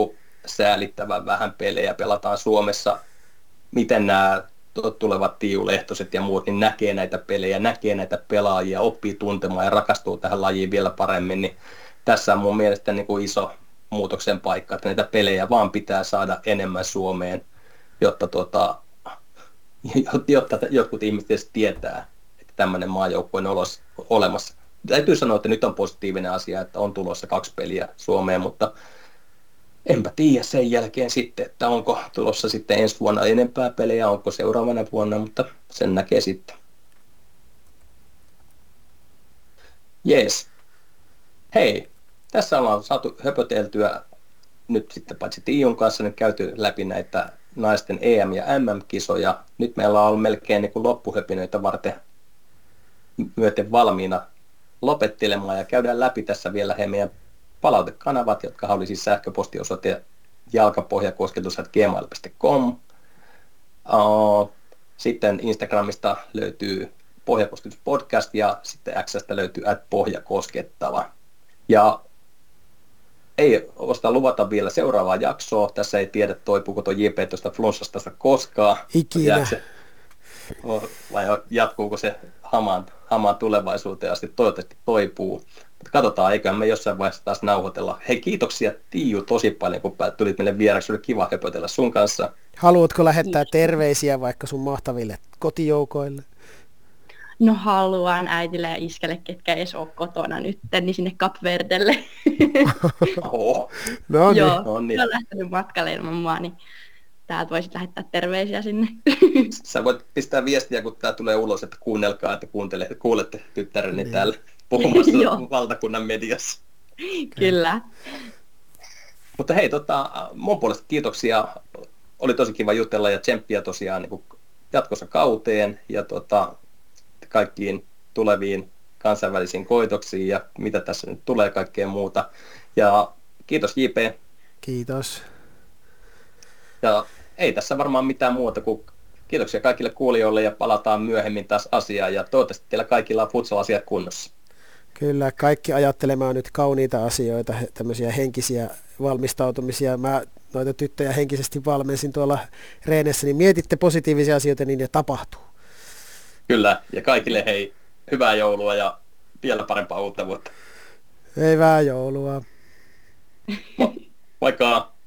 säälittävän vähän pelejä pelataan Suomessa. Miten nämä tulevat tiiulehtoiset ja muut, niin näkee näitä pelejä, näkee näitä pelaajia, oppii tuntemaan ja rakastuu tähän lajiin vielä paremmin, niin tässä on mun mielestä niin kuin iso muutoksen paikka, että näitä pelejä vaan pitää saada enemmän Suomeen, jotta, tuota, *laughs* jotta jotkut ihmiset tietää, että tämmöinen maajoukko on olemassa täytyy sanoa, että nyt on positiivinen asia, että on tulossa kaksi peliä Suomeen, mutta enpä tiedä sen jälkeen sitten, että onko tulossa sitten ensi vuonna enempää pelejä, onko seuraavana vuonna, mutta sen näkee sitten. Jees. Hei, tässä ollaan saatu höpöteltyä nyt sitten paitsi Tiiun kanssa nyt käyty läpi näitä naisten EM- ja MM-kisoja. Nyt meillä on ollut melkein niin kuin loppuhöpinöitä varten myöten valmiina lopettelemaan ja käydään läpi tässä vielä he meidän palautekanavat, jotka oli siis sähköpostiosoite jalkapohjakosketus.gmail.com. Sitten Instagramista löytyy Pohjakosketus podcast ja sitten Xstä löytyy at pohjakoskettava. Ja ei osta luvata vielä seuraavaa jaksoa. Tässä ei tiedä, toipuuko tuo JP tuosta flunssasta koskaan. Ikinä. Se, vai jatkuuko se hamaan hamaan tulevaisuuteen asti toivottavasti toipuu. Mutta katsotaan, eiköhän me jossain vaiheessa taas nauhoitella. Hei, kiitoksia Tiiu tosi paljon, kun tulit meille vieraksi. Oli kiva höpötellä sun kanssa. Haluatko lähettää terveisiä vaikka sun mahtaville kotijoukoille? No haluan äitille ja iskelle, ketkä edes ole kotona nyt, niin sinne Kapverdelle. Oho. no niin. Joo, no niin. on lähtenyt matkalle ilman mua, niin täältä voisit lähettää terveisiä sinne. Sä voit pistää viestiä, kun tämä tulee ulos, että kuunnelkaa, että kuuntele, kuulette tyttäreni niin. täällä puhumassa *laughs* valtakunnan mediassa. Kyllä. Mutta hei, tota, mun puolesta kiitoksia. Oli tosi kiva jutella ja tsemppiä tosiaan niin jatkossa kauteen ja tota, kaikkiin tuleviin kansainvälisiin koitoksiin ja mitä tässä nyt tulee kaikkea muuta. Ja kiitos JP. Kiitos. Ja ei tässä varmaan mitään muuta kuin kiitoksia kaikille kuulijoille ja palataan myöhemmin taas asiaan ja toivottavasti teillä kaikilla on futsal-asiat kunnossa. Kyllä, kaikki ajattelemaan nyt kauniita asioita, tämmöisiä henkisiä valmistautumisia. Mä noita tyttöjä henkisesti valmensin tuolla reenessä, niin mietitte positiivisia asioita, niin ne tapahtuu. Kyllä, ja kaikille hei, hyvää joulua ja vielä parempaa uutta vuotta. Hyvää joulua. Mo- Moikka!